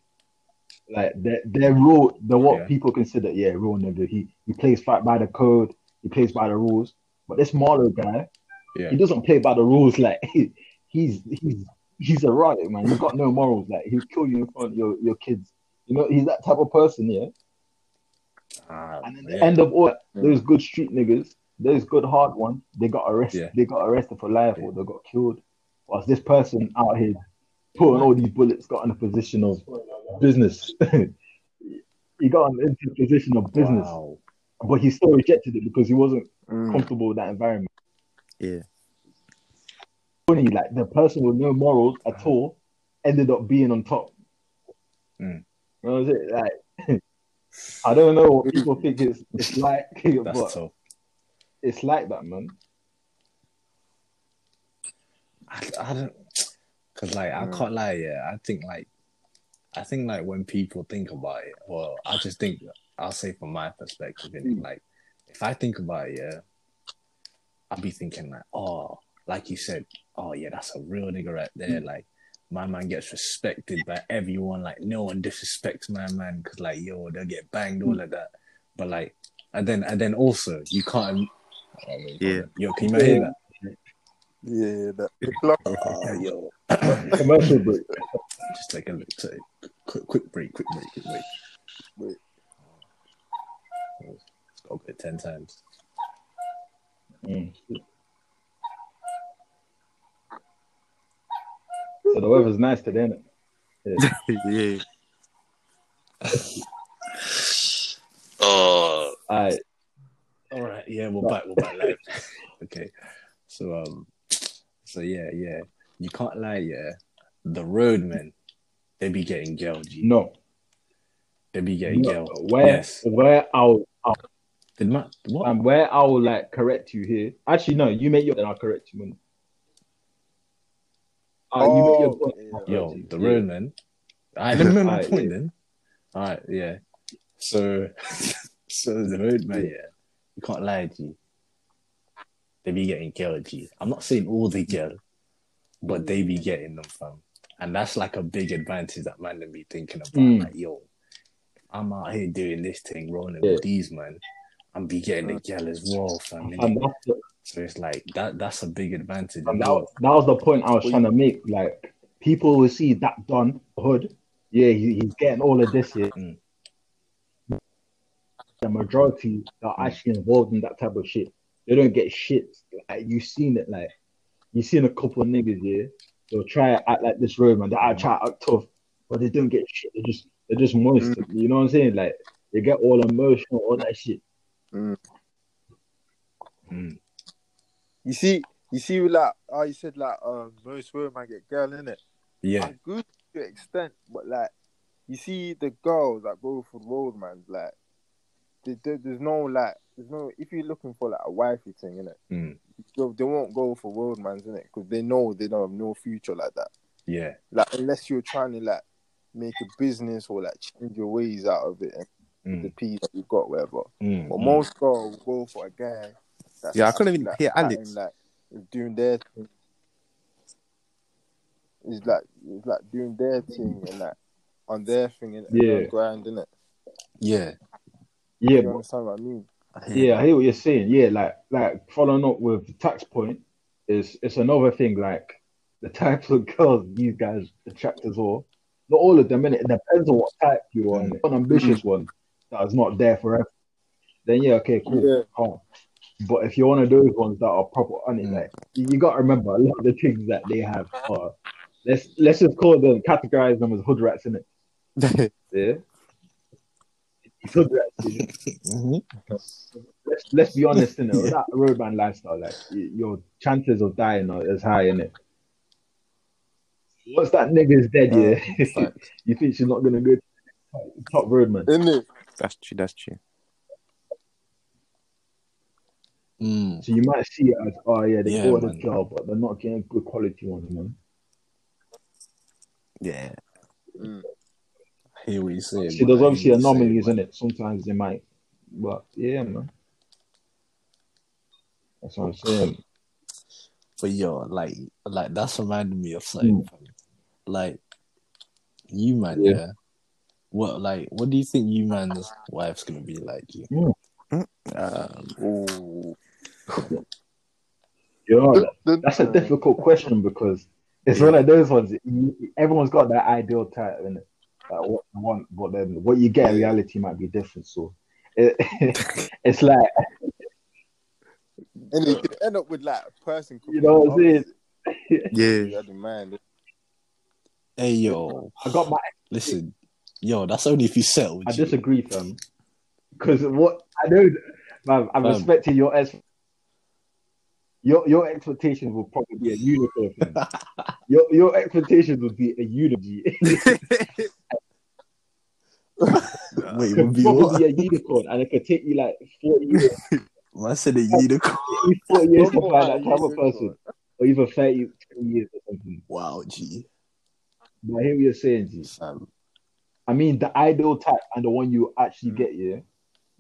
like they're they're. They're what Yeah. people consider, yeah, real nigga. He he plays fight by the code. He plays by the rules. But this Marlo guy, yeah, he doesn't play by the rules. Like he, he's he's he's a riot man. He's got no morals. Like he'll kill you in front of your, your kids. You know, he's that type of person, yeah. Ah, And in the yeah. end of all, those good street niggas, those good hard ones, they got arrested. Yeah. They got arrested for life or they got killed. Whilst this person out here putting all these bullets got in a position of business. he got into a position of business, Wow. but he still rejected it because he wasn't Mm. comfortable with that environment. Yeah. Funny, like the person with no morals at all ended up being on top. Mm. You know what I'm? Like, I don't know what people think it's, it's like, That's but tough. it's like that, man. I, I don't, cause like I Mm. can't lie. Yeah, I think like, I think like when people think about it, well, I just think I'll say from my perspective, innit? Mm. like if I think about it, yeah, I'll be thinking like, oh, like you said, oh yeah, that's a real nigga right there. Mm. Like my man gets respected by everyone. Like no one disrespects my man because like yo, they'll get banged, all mm. of that. But like, and then and then also you can't. Oh, wait, Yeah. Yo, can you hear that? Yeah, that the clock. Uh, yo, Commercial break. just take a look. Take a quick, quick break, quick break, quick break. Wait. It's got to go ten times. Mm. So the weather's nice today, isn't it? yeah. Oh, Alright. all right. Yeah, we're back. We're back live. okay. So um, so yeah, yeah. You can't lie. Yeah, the roadmen, they be getting girl. G. No. They be getting no. girl. Where Yes. where I'll, I'll Did my what? um, where I will like correct you here. Actually, no, you make your then I'll correct you. Man. Uh, you make your Oh, point. yeah. Yo, you. the Yeah. roadmen. I let me make my point yeah. then. All right, yeah. So, so the roadman, yeah. You can't lie, G. They be getting girl, G. I'm not saying all the girl, but they be getting them, from. And that's like a big advantage that man them be thinking about. Mm. Like, yo, I'm out here doing this thing, rolling Yeah. with these man. I'm be getting the girl as well, fam. And innit? that's the, So it's like that. That's a big advantage. And that, that was the point I was trying to make. Like people will see that done hood, yeah, he, he's getting all of this here. Mm. The majority are actually involved in that type of shit, they don't get shit. Like you've seen it, like you've seen a couple of niggas here. They'll try to act like this road man. They Mm. try to act tough, but they don't get shit. They just they're just moist. Mm. You know what I'm saying? Like they get all emotional, all that shit. Mm. You see, you see, like, oh, you said like, um, most women get girl in it. Yeah. I agree to extent, but like, you see the girls that go for road man, like there- there- there's no like there's no if you're looking for like a wifey thing, innit? Mm. They, they won't go for world man's innit? Because they know they don't have no future like that. Yeah. Like unless you're trying to like make a business or like change your ways out of it and the Mm. piece that you got, whatever. Mm. But mm. most girls will go for a guy. That's Yeah, I couldn't even like, hear pattern, Alex. Like doing their thing. It's like it's like doing their thing and like on their thing and Yeah. on grind, innit? Yeah. Yeah, You but understand what I mean? Yeah, I hear what you're saying. Yeah, like like following up with the tax point is it's another thing. Like the types of girls these guys attract as well. Not all of them, innit? It depends on what type you are. innit? An ambitious one that is not there forever. Then yeah, okay, cool. Yeah. calm. But if you're one of those ones that are proper on it, Mm. like you, you got to remember a lot of the things that they have are let's let's just call them categorize them as hood rats in it. Yeah. It's hood rats. You know? let's let's be honest, in it, that roadman lifestyle, like your chances of dying are as high in it. Once that nigga is dead, yeah, Facts. you think she's not gonna go to the top roadman? Innit? That's true. That's true. Mm. So you might see it as, oh yeah, they Yeah, bought man. this girl, but they're not getting good quality ones, man. Yeah. Mm. I hear what you're saying. See, man. there's I obviously hear what you're anomalies saying, in it. Sometimes they might, but yeah, man. That's what I'm saying. But yo, like, like that's reminding me of something. fam. Like, you man, Yeah. yeah. What, like, what do you think you man's wife's gonna be like you? Um, Ooh. You that's a difficult question because it's one of those ones. Everyone's got that ideal type, in it. Like what you want, but then what you get in reality might be different. So it, it's like And you could end up with like a person. you know what I'm saying. yeah. You man. Hey yo, I got my. listen, yo, that's only if you settle. I G. disagree, fam. Because what I know, man, I'm Fam. respecting your ex. Your your expectations will probably be a unicorn. Your your expectations would be a unicorn. Wait, could would be probably what? be a unicorn, and it could take you like 40 years, Man said a unicorn. 40 years to find that type of person, or even 30, 20 years or something. Wow, G. But I hear what you're saying, G. Fam. I mean, the ideal type and the one you actually Mm. get, yeah,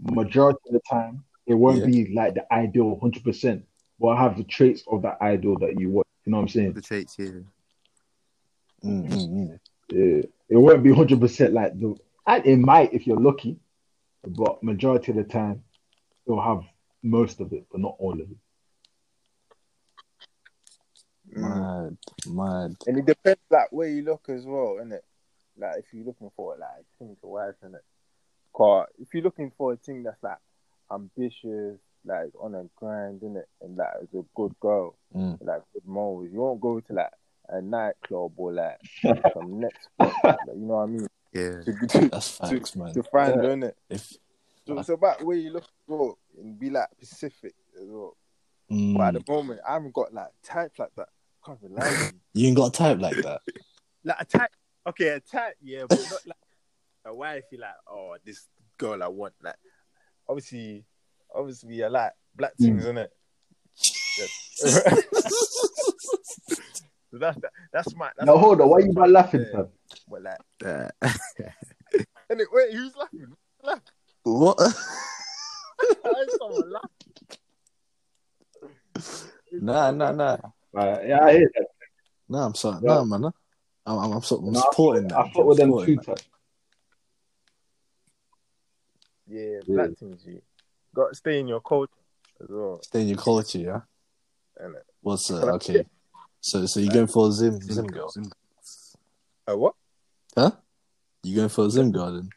majority of the time, it won't Yeah. be like the ideal 100%, but I have the traits of that idol that you want. You know what I'm saying? The traits, yeah. Mm, mm, mm. Yeah. It won't be 100% like the. and It might if you're lucky, but majority of the time, you'll have most of it, but not all of it. Mm. Mad, mad. And it depends like where you look as well, isn't it? Like if you're looking for like a thing to wife, it? Cause if you're looking for a thing that's like ambitious, like on a grind, innit? And like is a good girl, Mm. like good morals, you won't go to like a nightclub or like some next spot, like, you know what I mean? Yeah. To, to, That's facts, man. to find her, innit? If So it's about where you look well and be like specific as well. mm, But at the moment, I haven't got like types like that. Can't rely on you. you ain't got a type like that. like a type. Okay, a type, yeah, but not like a wifey. Like, oh, this girl I want. Like, obviously, obviously, I like black things, innit? Yes. so that's that, that's my. That's Now, my- hold on. Why you about laughing, Yeah. fam? But like, Uh, and wait, who's laughing? What? I someone laugh. nah, nah, nah. Uh, yeah, I hear that. Nah, I'm sorry. Yeah. Nah, man. nah. I'm, I'm, I'm, so, I'm No, supporting that. I I'm fought with them supporting two that. times. Yeah, black things. You got to stay in your culture as well, Stay in your culture, yeah. innit? What's uh, okay? So, so you going for a Zim Zim girl? Uh, what? Huh? You going for a Zim garden?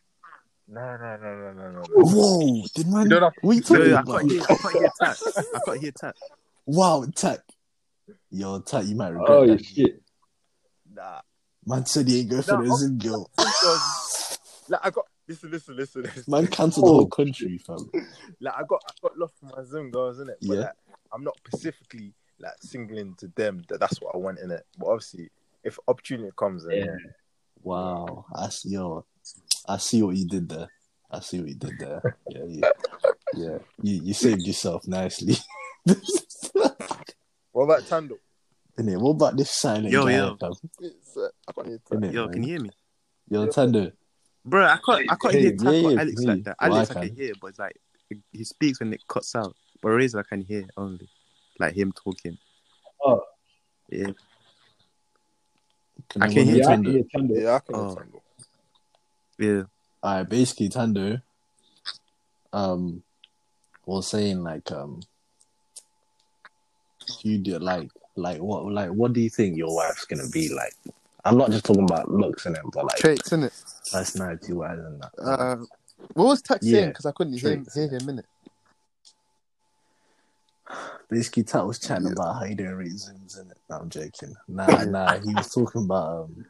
No, no, no, no, no, no. Whoa! Did man? You don't have- What are you No, talking I about? can't hear. I can't hear tap. I can't hear tap. Wow, Tat. Yo, Tat, you might regret Oh that. shit! Nah. Man said he ain't going for No, the Zim girl. Like I got listen, listen, listen. listen. Man cancelled the whole country, fam. Like I got, I got love for my Zoom girls, innit? But Yeah. like, I'm not specifically like singling to them that that's what I want in it. But obviously, if opportunity comes, then Yeah. yeah. Wow, see yo. I see what you did there. I see what you did there. Yeah, yeah, yeah. You you saved yourself nicely. What about Tando? Innit? What about this silent Yo, guy? yo. uh, I can't hear Innit, Yo, man? can you hear me? Yo, Tando. Bro, I can't I can't Hey, hear yeah, Taco yeah, Alex me. like that. Well, I Alex I can. can hear, but it's like he speaks when it cuts out. But Razor I can hear only. Like him talking. Oh. Yeah. Can I can everyone hear I Tando? can hear Tando. Yeah, I can hear Oh. Tando. Yeah. Alright, basically Tando um was saying like um you do like like what like what do you think your wife's gonna be like? I'm not just talking about looks and it, but like Traits, innit? personality wise and that. Uh, what was Tax Yeah, saying? Because I couldn't hear, traits. hear him in it. Basically Tat was chatting about how you don't rate zooms in it. No, I'm joking. Nah, nah, he was talking about um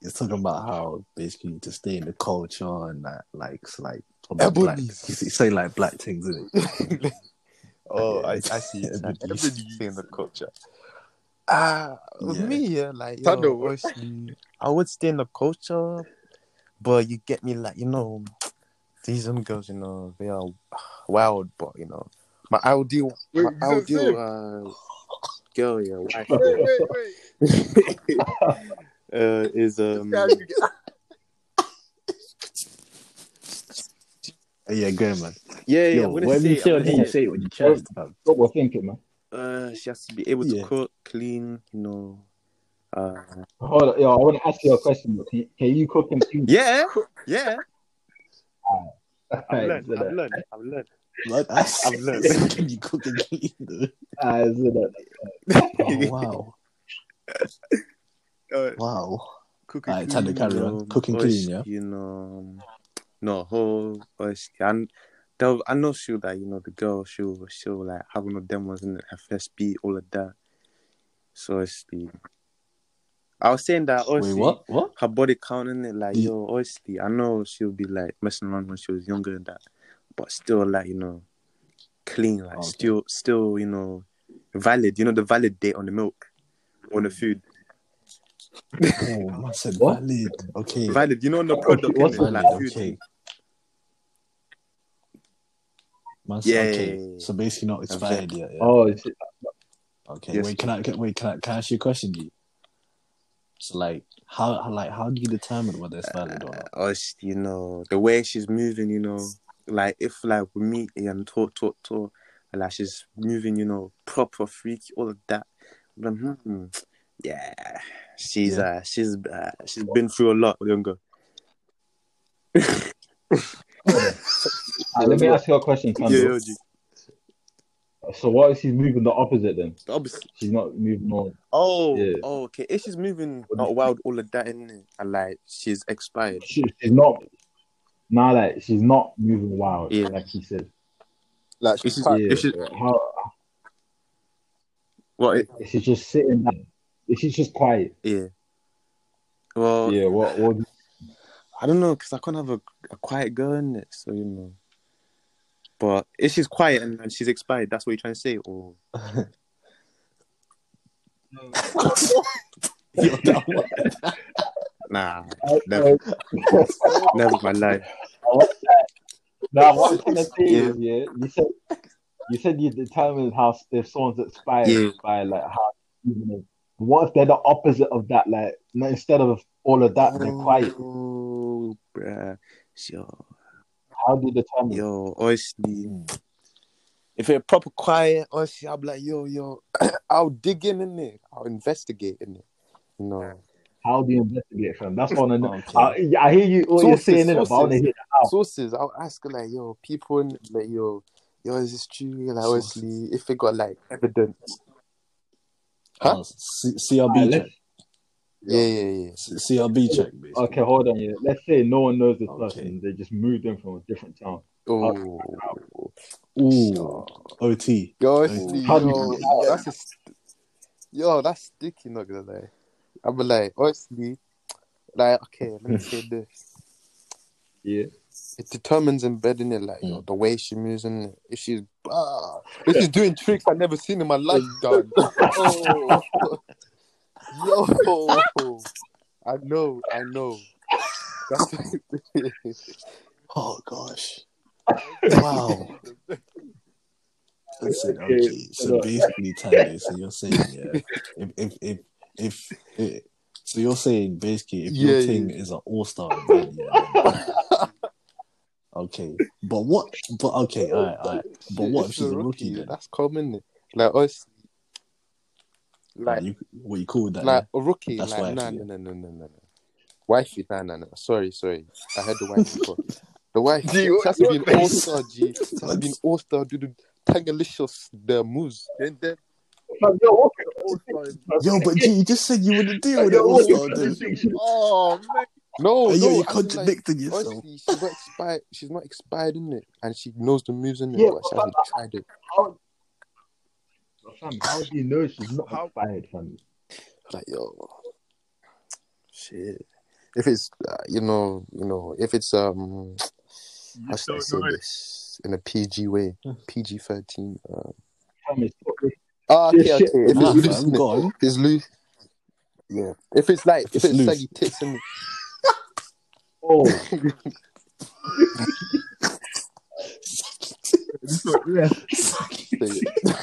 he was talking about how basically to stay in the culture and that like so, like probably black, Ebony. you say like black things in it. Oh, Yeah. I, I see. Yeah, It's like but you- everybody saying the culture. Ah, with Yeah. me, yeah, like Tando, yo, what- obviously, I would stay in the culture, but you get me, like you know, these some girls, you know, they are wild, but you know, my ideal, Wait, my you ideal uh, girl, yeah, wife, Wait, wait, wait. uh, is um, This guy, you get- Yeah, go man. yeah, yeah, Yo, I'm gonna whatever say, you say, I'm on say, say it with your chest, fam. What we're thinking, man. Uh, she has to be able Yeah. to cook, clean, you know, uh, Hold on, yo, I want to ask you a question. Can you, can you cook and clean? yeah, yeah, I've learned, I've learned, I've learned. Like, I I've learned. Can you cook and clean? though? alright, so that- Oh wow, Uh, wow. Cook and Alright, clean, Tando, carry you on. know, Cook and clean, yeah? You know, no whole us. And they'll- I know she'll like you know the girl. She'll she'll like have one of them ones in her first beat, all of that. So it's the. I was saying that Wait, what? What? her body count in it, like The- yo, honestly, I know she'll be like messing around when she was younger and that, but still like you know, clean, like Okay. still still you know, valid. You know the valid date on the milk, on the food. Oh, man said What? valid. Okay, Valid, you know, on the product, what's innit? valid. like food. Okay. Man Yeah, okay. yeah, yeah. So basically, not expired yet. Yeah. Oh, is it- Okay. Yes. Wait, can I get? Wait, can I? Can I ask you a question, G? So, like, how, how- like, how do you determine whether it's valid or not? us, you know, the way she's moving, you know, like if like we meet and talk, talk, talk, and like she's moving, you know, proper freaky, all of that. Then, hmm, yeah, she's Yeah. uh, she's uh, she's been through a lot, younger. alright, let me ask you a question, Yeah, Tando. yeah, G. So what if she's moving the opposite then? Obviously. She's not moving on. Oh, Yeah. oh, okay. If she's moving not wild, all of that in and like she's expired. She, she's not. Now that she's not moving wild, Yeah. like he said. Like, she's she's, quite- Yeah. if she's How what? it- she's just sitting there? If she's just quiet? Yeah. Well, Yeah. What? What? I don't know because I can't have a, a quiet girl in it, so you know. But if she's quiet and, and she's expired, that's what you're trying to say, or Yo, that one- nah, never, never my life. Now, what I'm trying to say Yeah. is, yeah, you said you said you determined how if someone's expired Yeah. by like how. You know, what if they're the opposite of that? Like instead of all of that, they're quiet. Oh, bruh. Yo, How do you determine? yo, honestly, hmm. if it's proper quiet, honestly, I'll be like, yo, yo, I'll dig in in it, I'll investigate in it. You know, How do you investigate from? That's know. Okay. I, I hear you. What you're Sources, saying, innit, but I want to sources. hear that sources, I'll ask like, yo, people, in, like, yo, yo, is this true? Like, honestly, if it got like evidence. Huh? C- CRB let's- Yeah, yeah, yeah. C- CRB check, basically. Okay, hold on. Yeah, let's say no one knows this Okay. person. They just moved in from a different town. Oh, Ooh, OT. yo, Okay. honestly, How do you yo, that's a, st- yo, that's sticky. Not gonna lie. I'm be like, honestly, like, okay, let me say this. Yeah. It determines embedding it, like yo, Mm. the way she moves and. If she's, ah, if she's doing tricks I've never seen in my life, dog. Oh, yo, I know, I know. That's Oh gosh. Wow. Listen, Okay, okay. So so- basically, Tyler, so you're saying, yeah, if if if if, if so you're saying basically if Yeah, your yeah. thing is an all star yeah. okay, but what? But okay, all right, all right. But Shit, what if if she's a rookie then? That's common. innit? Like us, Like like you, what you call that? like a rookie. That's like wifey, no, yeah. no, no, no, no, no. Wifey, no, no, no. Sorry, sorry. I heard the wifey. before. The wife Gee, she what- has to be all star. G. She has to be all star. Do the tangalicious the moves. Then, then, Fam, yo, what- Yo, but G, you just said you wouldn't deal with Yo, it all star, then. oh man, No, Hey, no. yo, you're as in, like, contradicting yourself. Honestly, she's not expired. She's not expired in it, and she knows the moves in it, Yeah, but she but- hasn't tried it. How, fam, how do you know she's not How- expired, fam? Like yo, shit. If it's uh, you know, you know, if it's um, you how should I say know it. this in a PG way, PG thirteen. Uh, Fam, ah, Yeah, okay, okay. If Nah, it's loose, fam, innit? go on. if it's loose, yeah. If it's like, if, it's it's, loose. saggy tits and Oh, yeah.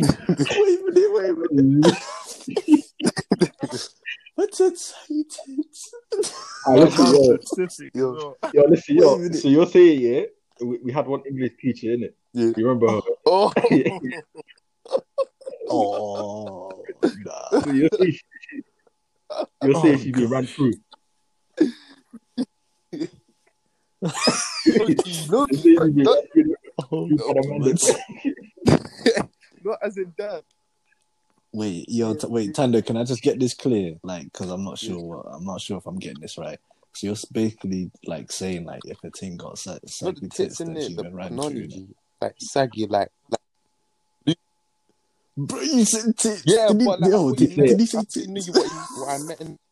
Wait a minute, wait a minute. What's excited? Ah, listen, yo, Yo. yo, listen, yo. So you're saying, yeah, we, we had one English teacher, innit? Yeah. You remember her? oh, Oh, nah. So you're saying, she, you're Oh, she's been ran through. no, You're saying she's been ran through Oh, by the man that- not as in that. Wait, yo, t- wait, Tando, can I just get this clear? Like, because I'm not sure. What, I'm not sure if I'm getting this right. So you're basically like saying like if a thing got sa- Not saggy the tits, tits then in she's it, the through. technology, like saggy, like, like Bro, you said tits. yeah, did he, but like, yo, what did, did he say I tits? knew what, you, what I meant. In...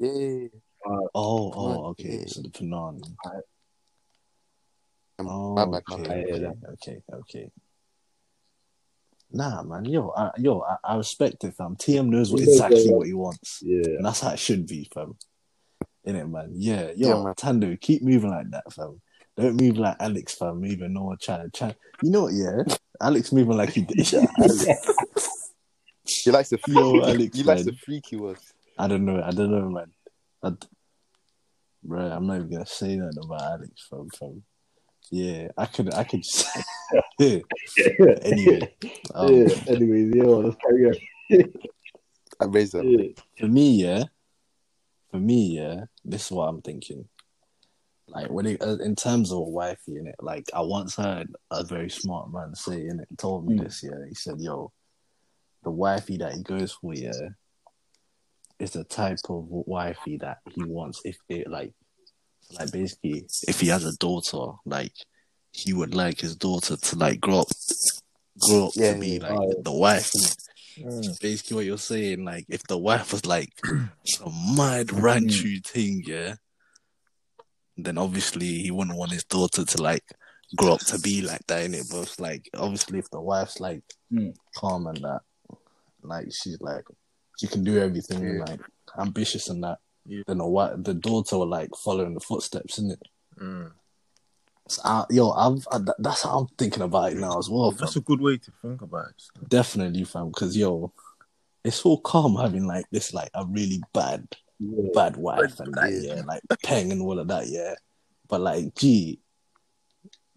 Yeah, Oh, oh, Panan, okay. yeah. So the panan. Um, Oh, my bad, my okay, bad. Okay, okay, okay. Nah, man, yo, I, yo, I, I respect it, fam. TM knows what He exactly what he wants, Yeah. and that's how it should be, fam. In it, man. Yeah, Yeah, man. Tando, keep moving like that, fam. Don't move like Alex, fam. Moving no one trying to try. You know what? Yeah, Alex moving like he did. Yeah, He likes the Yo, freaky. Alex, he likes the freaky ones. I don't know. I don't know, man. I, bro, I'm not even gonna say nothing about Alex, fam. fam. Yeah, I could, I could just. yeah. Anyway, um, yeah. Anyways, yo, let's carry on. I raised that. Yeah. for me, yeah, for me, yeah, this is what I'm thinking. Like when it uh, in terms of a wifey in it, like I once heard a very smart man say in it, told me Mm. this, yeah. He said, "Yo, the wifey that he goes for, yeah, is the type of wifey that he wants. If it like, like basically, if he has a daughter, like he would like his daughter to like grow up, grow up Yeah, to be like Oh, the wife." Mm. basically what you're saying. Like, if the wife was like some mad ranchu thing, yeah, then obviously he wouldn't want his daughter to like grow up to be like that in it. But it's like, obviously, if the wife's like Mm. calm and that, like she's like she can do everything, Yeah. like ambitious and that, Yeah. then the wife, the daughter will like following the footsteps, in it. Mm. So, I, yo, I've I, that's how I'm thinking about it now as well. fam. That's a good way to think about it. still. Definitely, fam. Because yo, it's so calm having like this, like a really bad, Yeah. bad wife and that, Yeah. like peng and all of that, yeah. But like, gee,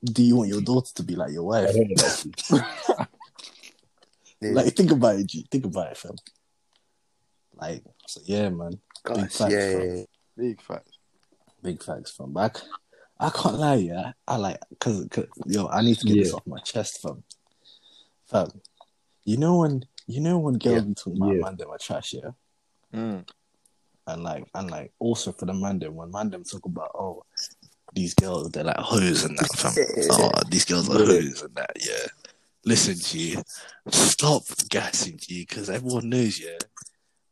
do you want your daughter to be like your wife? don't know that. Yeah. Like, think about it, G. Think about it, fam. Like, so yeah, man. Big facts, yeah, yeah, yeah. Big facts. Big facts, fam. But I, I can't lie, yeah. I like, because yo, I need to get this off my chest, fam. Fam, you know when, you know when girls Yeah. be talking about Yeah. man them are trash, yeah. Mm. and like and like also for the man them when man them talk about oh these girls they're like hoes and that fam. oh these girls are hoes and that yeah listen G stop gassing G because everyone knows yeah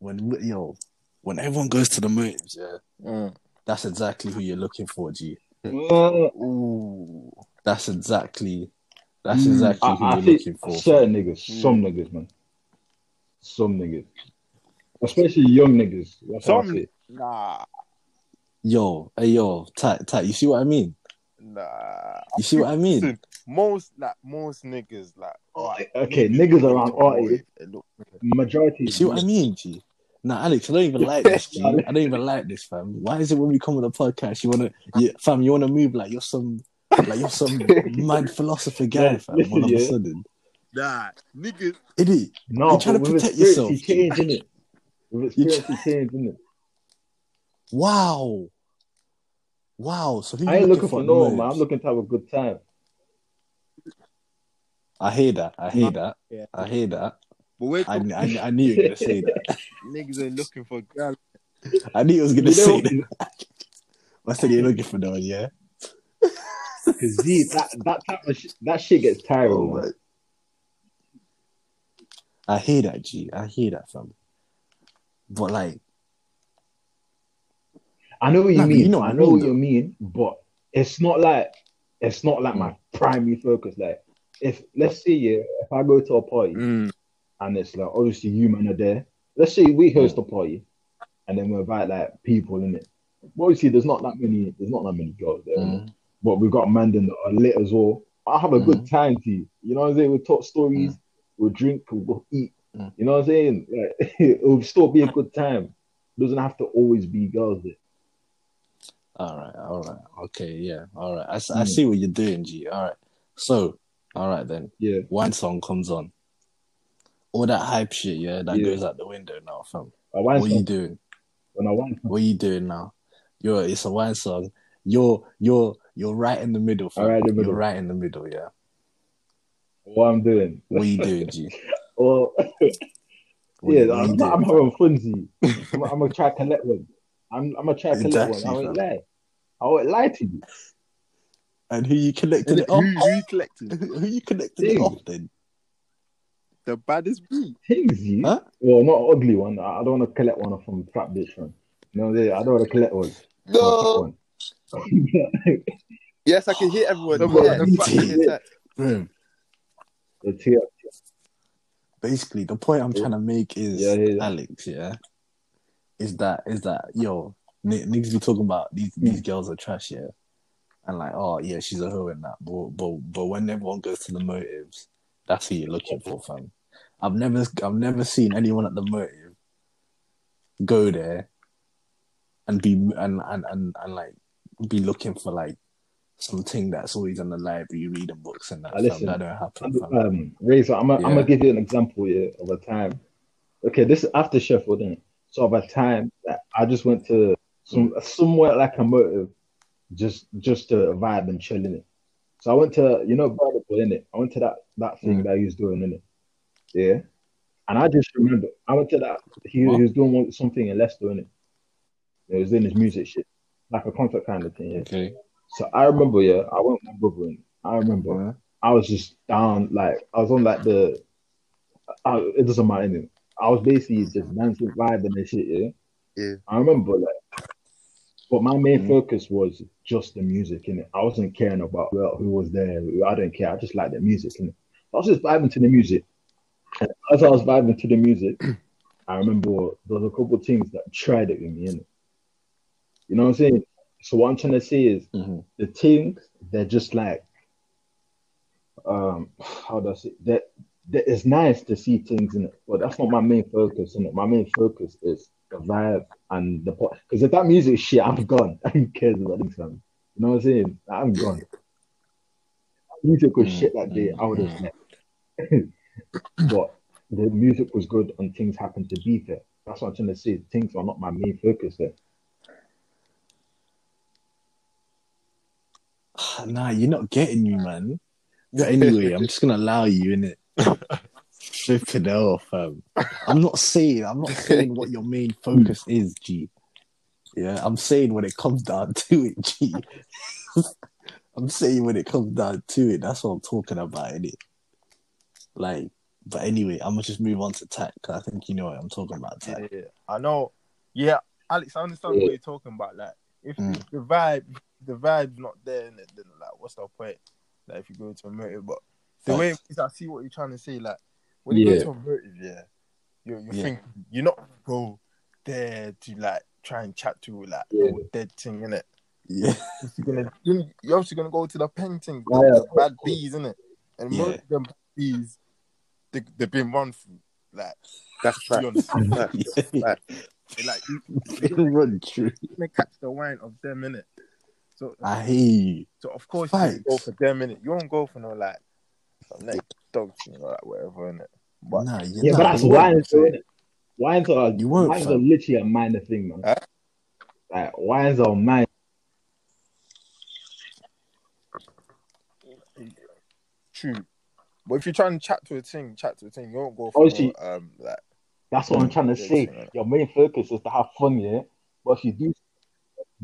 when yo when everyone goes to the motives yeah Mm. that's exactly who you're looking for G Ooh. that's exactly that's Mm, exactly I, who I you're think looking for certain fam. niggas, some niggas, man, some niggas. especially young niggas. That's Some nah, Yo, hey yo, Tat, Tat, you see what I mean? nah. You see what I mean? Listen, most like most niggas like alright, Okay, niggas around look our good, age, they look good. majority. You see what I mean, G? Nah, Alex, I don't even like this, G. I don't even like this, fam. Why is it when we come on the podcast, you wanna, you, fam, you wanna move like you're some, like you're some mad philosopher guy, Yeah, fam. listen, All of yeah. a sudden, Nah, niggas. idiot. No, You're trying to protect yourself, you G. change, innit? With You experience, you change, innit? Wow, wow. So I you ain't looking at for the no moment? man. I'm looking to have a good time. I hear that. I hear that. Yeah. I hear that. But we're I, I, I knew you were gonna say that. niggas ain't looking for girls. I knew you was gonna You say know, that. I said you're looking for no one, yeah. Cause Z, that that type of sh- that shit gets tiring, Oh, man. man. I hear that, G. I hear that, fam. But like, I know what you Nah, mean. you know I I know what you mean, but it's not like it's not like my primary focus. Like if let's say yeah, if I go to a party Mm. And it's like obviously you men are there. Let's say we Mm. host a party and then we invite like people in it. Obviously there's not that many there's not that many girls there, mm, but we've got man that are lit as well. I have a Mm. good time to you. You know what I'm saying? We'll talk stories, we'll drink, we'll go eat. Mm. You know what I'm saying? Like, it'll still be a good time. doesn't have to always be girls there. all right, all right, okay, yeah, all right. I, Mm. see what you're doing, G. All right. So, all right then. Yeah. One song comes on. All that hype shit, yeah, that Yeah. goes out the window now, fam. What are you doing? when I want some. What are you doing now? You're it's a wine song. You're you're you're right in the middle, fam. Right in the middle. You're right in the middle, yeah. what I'm doing. What are you doing, G? Well, What, yeah, what I'm, I'm having funzy. I'm, I'm gonna try to collect one. I'm, I'm gonna try to collect Exactly, one. I won't fam. lie. I won't lie to you. And who you connected it Who, off? who you collecting? who you connected it off then? The baddest beat. Things you. Huh? Well, not ugly one. I I don't want to collect one from trap bitch one. No, know, I'm saying? I don't want to collect one. No. One. Yes, I can hear everyone. No, Yeah, but the you fact see- is that Bro, the tear. basically the point I'm trying to make is Yeah, yeah, yeah. Alex, yeah, is that is that yo n- niggas be talking about these Hmm. these girls are trash, yeah, and like oh yeah she's a hoe and that, but but but when everyone goes to the motives, that's who you're looking for, fam. I've never I've never seen anyone at the motive go there and be and and and, and like be looking for like something that's always in the library reading books and that. Fam. listen, that don't happen. Um, Razor, I'm gonna I'm Yeah. gonna give you an example here of a time. Okay, this is after Sheffield, is So of a time that I just went to some somewhere like a motive, just just to vibe and chilling it. So I went to you know in it. I went to that that thing Mm. that he was doing in it. Yeah, and I just remember I went to that he, What? he was doing something in Leicester in it. He was doing his music shit, like a concert kind of thing. Yeah. Okay. So I remember, yeah, I went with my brother in. I remember. Yeah. I was just down, like I was on like the. I, it doesn't matter. innit? I was basically just dancing, vibing and shit. Yeah. Yeah. I remember like, but my main Mhm. focus was just the music in it. I wasn't caring about well, who was there. I didn't care. I just liked the music it. I was just vibing to the music. And as I was vibing to the music, I remember there was a couple of things that tried it with me in it. You know what I'm saying? So what I'm trying to say is Mhm. the things they're just like um how does it that that it's nice to see things in it, but that's not my main focus in it. My main focus is the vibe and the pot. because if that music is shit, I'm gone. Who cares about this song? You know what I'm saying? I'm gone. Music was Mm, shit that day, mm, I would have left. but the music was good and things happened to be there. That's what I'm trying to say. Things are not my main focus there. Nah, you're not getting me, man. But anyway, I'm just gonna allow you in it. Flipping hell, fam. I'm not saying I'm not saying what your main focus is, G. Yeah, I'm saying when it comes down to it, G. I'm saying when it comes down to it, that's what I'm talking about, innit? Like, but anyway, I'm gonna just move on to tech 'cause I think you know what I'm talking about. Tech. yeah. I know. Yeah, Alex, I understand Yeah. what you're talking about. Like, if, Mm. the vibe, the vibe's not there, then then, like, what's the point? Like, if you go to a motive, but the way I see what you're trying to say, like, when you Yeah. go to a motive, yeah, you you Yeah. think you're not go there to like try and chat to like Yeah. dead thing, innit? Yeah. You're gonna you- you're obviously gonna go to the painting, yeah, the bad bees, innit? And Yeah. most of them bees, they they've been run through. Like, That's fact. honest, Facts. yeah. like you, Run true. you're catch the wine of them, innit? So, I hear you. so of course you go for them, innit? You won't go for no like some next dog thing or like whatever, innit? But Nah, you Yeah, nah, but that's you won't. wines, though, innit? Wines are You won't, wines fam. are literally a minor thing, man. Huh? Like wines are minor. true. But if you're trying to chat to a thing, chat to a thing, you won't go for Obviously- um like That's what I'm trying to Yeah, say. yeah. Your main focus is to have fun, yeah. But if you do,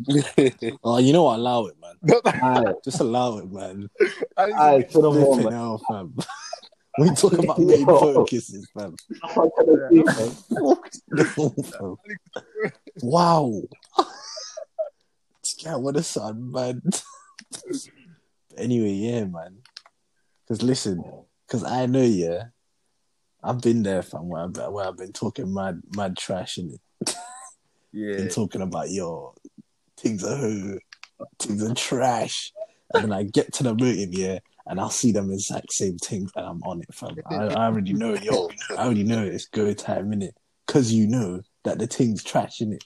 Oh, you know what? Allow it, man. aye, Just allow it, man. aye, to the Flipping moment. hell, fam. We talk about main Yo. focuses, fam. That's what I'm trying to say, man. Wow. Guy, what a son, man. anyway, yeah, man. Because listen, because I know, yeah, I've been there, fam, where I've, where I've been talking mad, mad trash in it. Yeah. Been talking about yo, things are things are trash, and then I get to the meeting, yeah, and I'll see them exact same things, and I'm on it, fam. I, I already know, it, yo, I already know it's go time in it, cause you know that the thing's trash in it.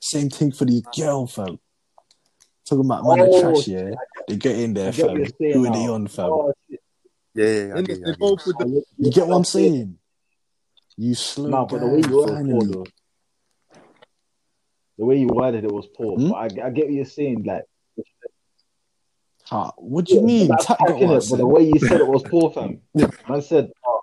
Same thing for the girl, fam. Talking about man Oh, trash, yeah. They get in I there, get fam. you're saying Who are they now. on, fam? Oh, shit. Yeah, yeah, yeah. Get you, get go you. for the You get what I'm saying? You slow No, but the down, way you worded it, finally. though, the way you worded it was poor. Hmm? But I, I get what you're saying. Like, What do you mean? That's Tap got packing what I it, but the way you said it was poor, fam. I said, oh,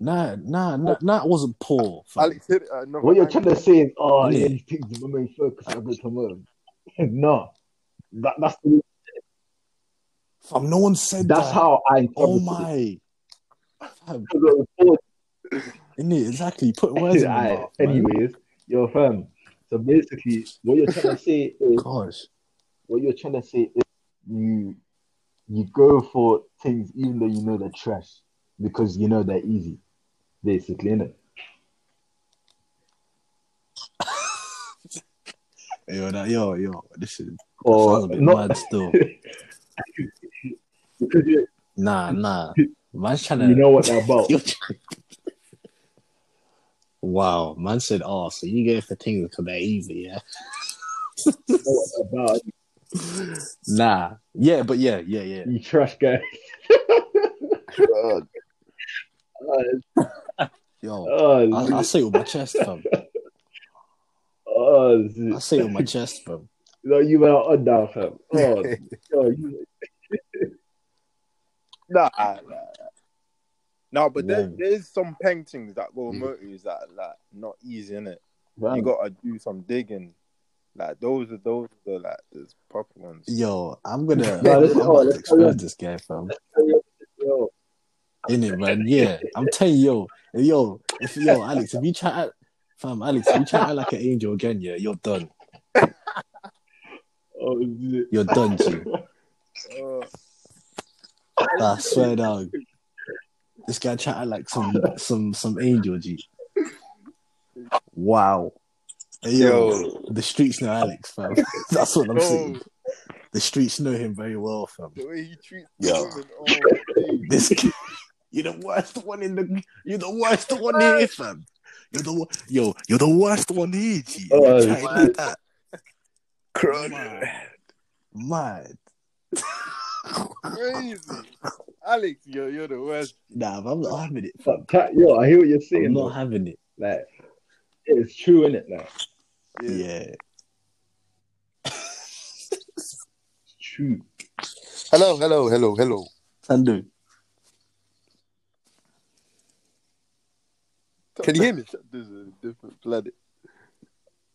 Nah, nah, nah, nah, it wasn't poor. fam. Alex hit uh, it at another what you're trying to say is, oh, Yeah. yeah, these things are my main focus. I'm going to move. no, that, that's the, Fam, no one said that's that. how I Oh my. Fam, Because it was Exactly. Put words in my Aye, mouth. man. Anyways, you're firm. So basically, what you're trying to say is, Gosh. What you're trying to say is, you you go for things even though you know they're trash because you know they're easy, basically, innit? Yo, that, yo, yo, this is Or bit not mad still. Nah, nah. Man's trying to. you know what they're about. Wow, man said, "Oh, so you go for things because they're easy, yeah?" You know what they're about. Nah, yeah, but yeah, yeah, yeah. You trash guy. God. Yo, oh, I, I say it with my chest, fam. oh, I say it with my chest, fam. no, you were on now, fam. Oh, yo, you, Nah, nah, nah. No, but there, there's some paintings that go Mm. motives that are like not easy, innit? fam. You gotta do some digging. Like those are those are the like the proper ones. Yo, I'm gonna. No, I'm let's- about oh, to let's expose this guy, fam. Yo, In it, man. Yeah, I'm telling you, yo, yo, if yo, Alex, if you chat, out- fam, Alex, if you chat out like an angel again, yeah, you're done. oh, shit. You're done, G. Uh, I swear down. This guy chatted like some some some angel G. Wow. Hey, yo, the streets know Alex, fam. That's what I'm no, saying. The streets know him very well, fam. the way he treats Yo. women. Oh. This guy, you're the worst one in the. You're the worst one here, fam. You're the wo- yo. You're the worst one here, G. Oh, You're like that. Crud. Mad. crazy. Alex, yo, you're the worst. Nah, I'm not having it, fam. Fam, Yo, I hear what you're I'm saying. not though. having it. Like, it's true, innit? Like, Yeah. it's true. Hello, hello, hello, hello. Sandu. Can you hear me? This is a different planet.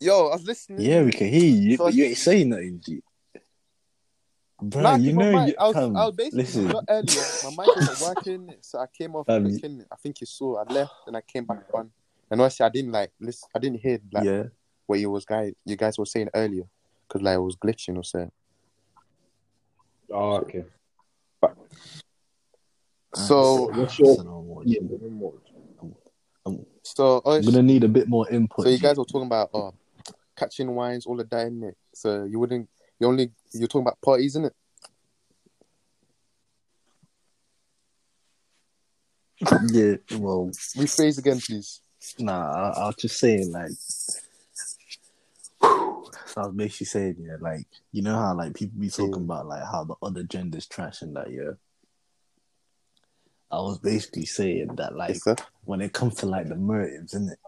Yo, I was listening. Yeah, we can hear you, So but you ain't saying nothing, G. Bro, Nah, you know, mic. you, I was, fam, I was basically listen, not earlier. My mic wasn't working, so I came off. Um, fam, clicking. I think you saw. I left and I came back on. And honestly, I didn't like listen. I didn't hear like yeah, what you was guys you guys were saying earlier because like it was glitching or something. Oh, okay. So What's your- So, Yeah. So, I'm gonna need a bit more input. so you guys were talking about uh, catching wines, all of that, innit? So you wouldn't, you only, you're talking about parties, innit? yeah, well, Rephrase again, please. Nah, I, I was just saying, like, so I was basically saying, yeah, like, you know how, like, people be talking Yeah. about, like, how the other gender's trash and that, yeah. I was basically saying that, like, Yes, when it comes to, like, the motives, isn't it?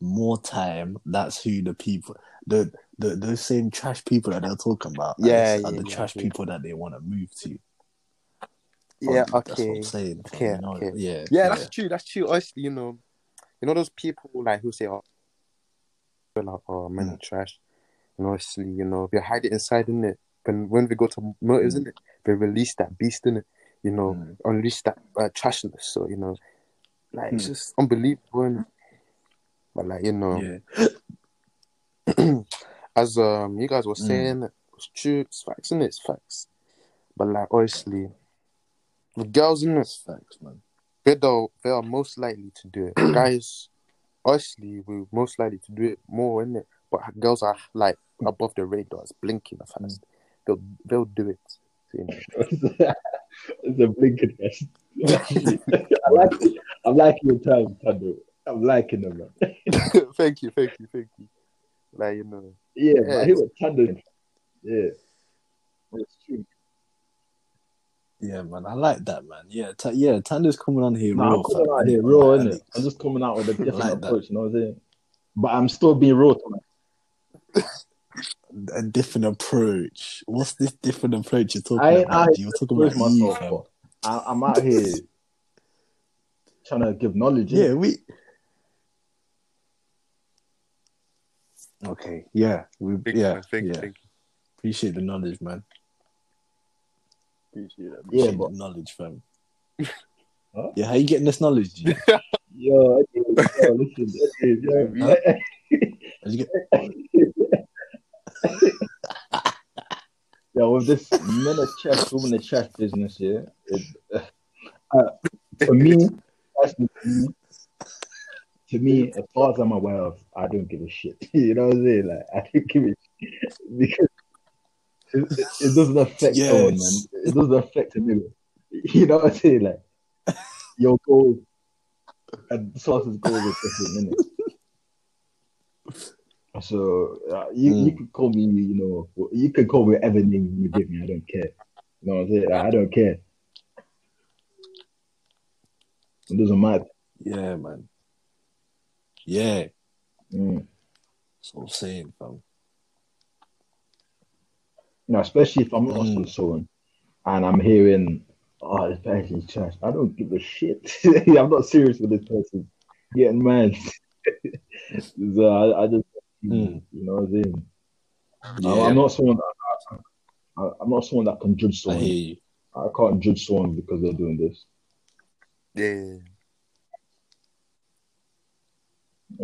More time, that's who the people, the, the those same trash people that they're talking about, are Yeah, are yeah, the yeah, trash people that they want to move to. Yeah, That's what okay. I'm saying. Okay, you know? okay. Yeah, Yeah, that's true. That's true. Honestly, you know, you know those people like who say, "Oh, like, oh men Mm. are trash." And honestly, you know, they hide it inside, in it. But when we go to motives, in it, they release that beast, in it. You know, Mm. unleash that uh, trashness. So you know, like it's Mm. just unbelievable. But like you know, Yeah. as um you guys were Mm. saying, it's true. It's facts, and it's facts. But like honestly, the girls in this Facts, man. they though they are most likely to do it. Guys, honestly, we're most likely to do it more, isn't it? But girls are like above the radars, blinking fast. Mm. They'll they'll do it. You know. it's a blinking question. I like it. I'm liking your time, Tando. I'm liking them, man. thank you, thank you, thank you. Like you know, Yeah, Yeah, I hear what Tando. Yeah, it's true. Yeah, man. I like that, man. Yeah, ta- yeah. Tander's coming on here Nah, raw. I'm coming out here Like raw, innit? Alex. I'm just coming out with a different like that. approach, you know what I'm saying? But I'm still being raw. A different approach. What's this different approach you're talking I about? out You were talking about you, myself? fam. but I, I'm out here trying to give knowledge. Yeah, innit? we. Okay. Yeah. We. thank yeah. you, thank you, yeah. thank Appreciate the knowledge, man. Yeah, Appreciate but the knowledge, fam. Huh? Yeah, how you getting this knowledge? G? yo, yo, listen, listen, yo, Huh? You get- yo, with this men of chess, women of chess business, yeah. It, uh, for me, to me, to me, as far as I'm aware of, I don't give a shit. you know what I'm saying? Like, I don't give a shit because it, it, it doesn't affect Yes. someone, man. It doesn't affect a nigga. You know what I'm saying? Like, your goals and source's goals are different, innit? So uh, you you Mm. could call me, you know, you could call me whatever name you give me. I don't care. You know what I'm saying? I don't care. It doesn't matter. Yeah, man. Yeah. Mm. That's what I'm saying, fam. You know, especially if I'm lost Mm. with someone and I'm hearing, oh, this person's trash. I don't give a shit. I'm not serious with this person. Getting mad. so I, I just, Mm. you know what I'm saying? Yeah, I'm, I'm not someone that I, I, I'm not someone that can judge I someone. hear you. I can't judge someone because they're doing this. Yeah.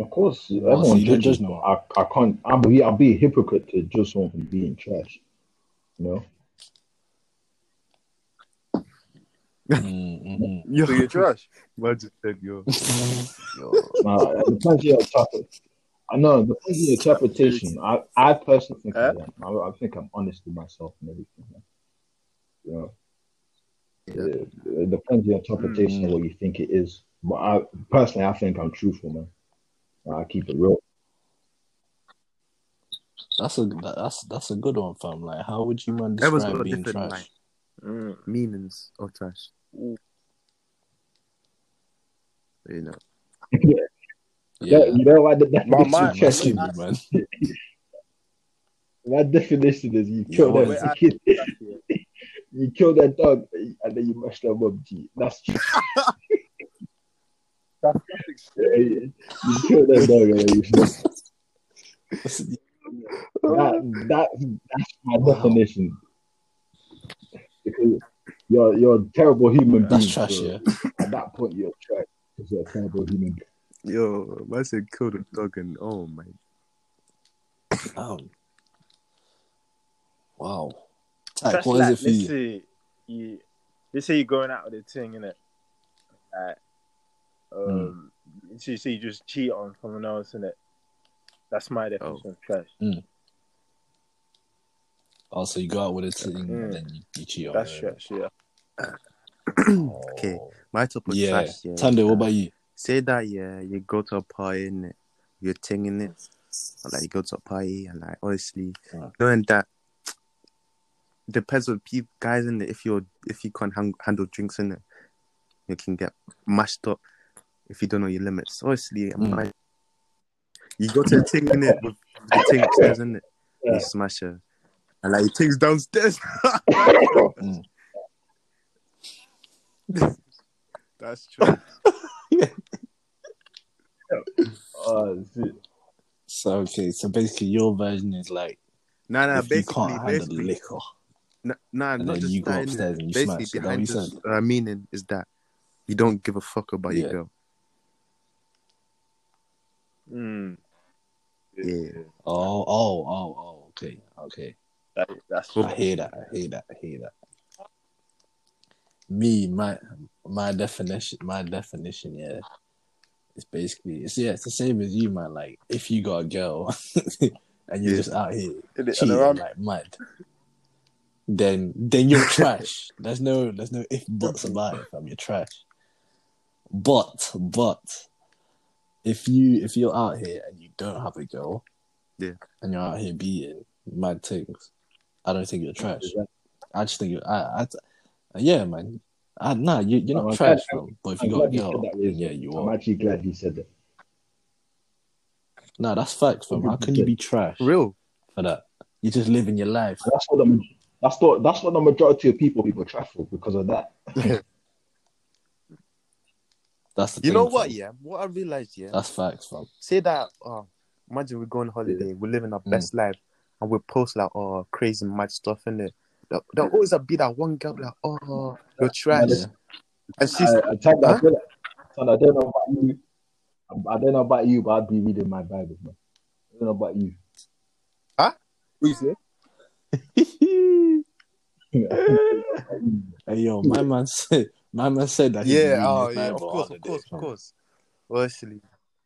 Of course, Oh, everyone so you judges. judge no but I, I can't. I'll be, I'll be a hypocrite to judge someone for being trash. You know. Mm, mhm. Yeah. So you're trash. Man just said, yo. Now, it depends on your interpret. I know it depends on your interpretation. I, I personally think I, am. I, I think I'm honest with myself and everything. Man. You know. It, it depends on your interpretation of Mm. what you think it is. But I personally, I think I'm truthful, man. I keep it real. That's a that's that's a good one, fam. Like, how would you man Everyone's describe got a being different, trash? like, Mm. meanings of trash. You know. Yeah, You know what the My definition mind- of trash is? you, man. My definition is you kill what them is as a kid. You kill that dog and then you mash them up. G. That's true. That's Yeah, yeah. You kill that dog and then you that, that that's my Wow. definition. Because you're you're a terrible human That's being. trash, so yeah. At that point, you're trash because you're a terrible human. being. Yo, man said kill the dog and oh my. Um, wow. Like, Trash what is like, it for let's you? say you let's say you're going out with a thing, innit? Like Um, so, so you just cheat on someone else, innit? That's my definition of trash. Oh, so you go out with a team Mm. and then you, you cheat on That's her. trash, yeah. Okay. Oh. My type of Yeah. trash, yeah. Tando, what about you? Say that, yeah, you go to a party and you're tinging it. Or, like you go to a party and like honestly, Right. knowing that depends on people, guys in it. If you're if you can't hang, handle drinks in it, you can get mashed up if you don't know your limits. Honestly, Mm. My- you go to a ting in it with the ting upstairs in it, Yeah. you smash her, and like your ting's downstairs. Mm. That's true. Uh, shit. So okay, so basically your version is like Nah, nah. if you can't handle basically, liquor, Nah, nah and not just you go that, upstairs and you Basically, smash. Is that what behind you this said? uh, meaning is that you don't give a fuck about Yeah. your girl. Mm. Yeah. Oh, oh, oh, oh. Okay, okay. That, that's I hear that. I hear that. I hear that. Me, my my definition, my definition, yeah, it's basically it's yeah, it's the same as you, man. Like if you got a girl and you're Yeah. just out here cheating around- like mad, then then you're trash. There's no there's no if buts about mm-hmm. it, fam. You're trash. But but if you if you're out here and you don't have a girl, Yeah. and you're out here beating mad things, I don't think you're trash. I just think you I, I yeah, man. I, nah, you, you're I'm not glad- trash, bro. But if I'm you got a glad girl, yeah, you are. I'm actually glad you said that. Nah, that's facts, fam. How can you be trash Real. for that? You're just living your life. That's what the that's what that's what the majority of people people trash for because of that. That's the You thing, know what? fam. Yeah. What I realized, yeah. That's facts, fam. Say that. Uh, imagine we're going on holiday, we're living our Mm. best life, and we post like oh crazy mad stuff in it. There there'll always be that one girl like oh you're trash, Yeah. and she's I, I, tell I, Huh? feel like, son, I don't know about you. I, I don't know about you, but I'd be reading my Bible, man. I don't know about you. Huh? What you say? Hey yo, my man said, my man said that. yeah, reading oh yeah, of course, of course, of course. Well, actually,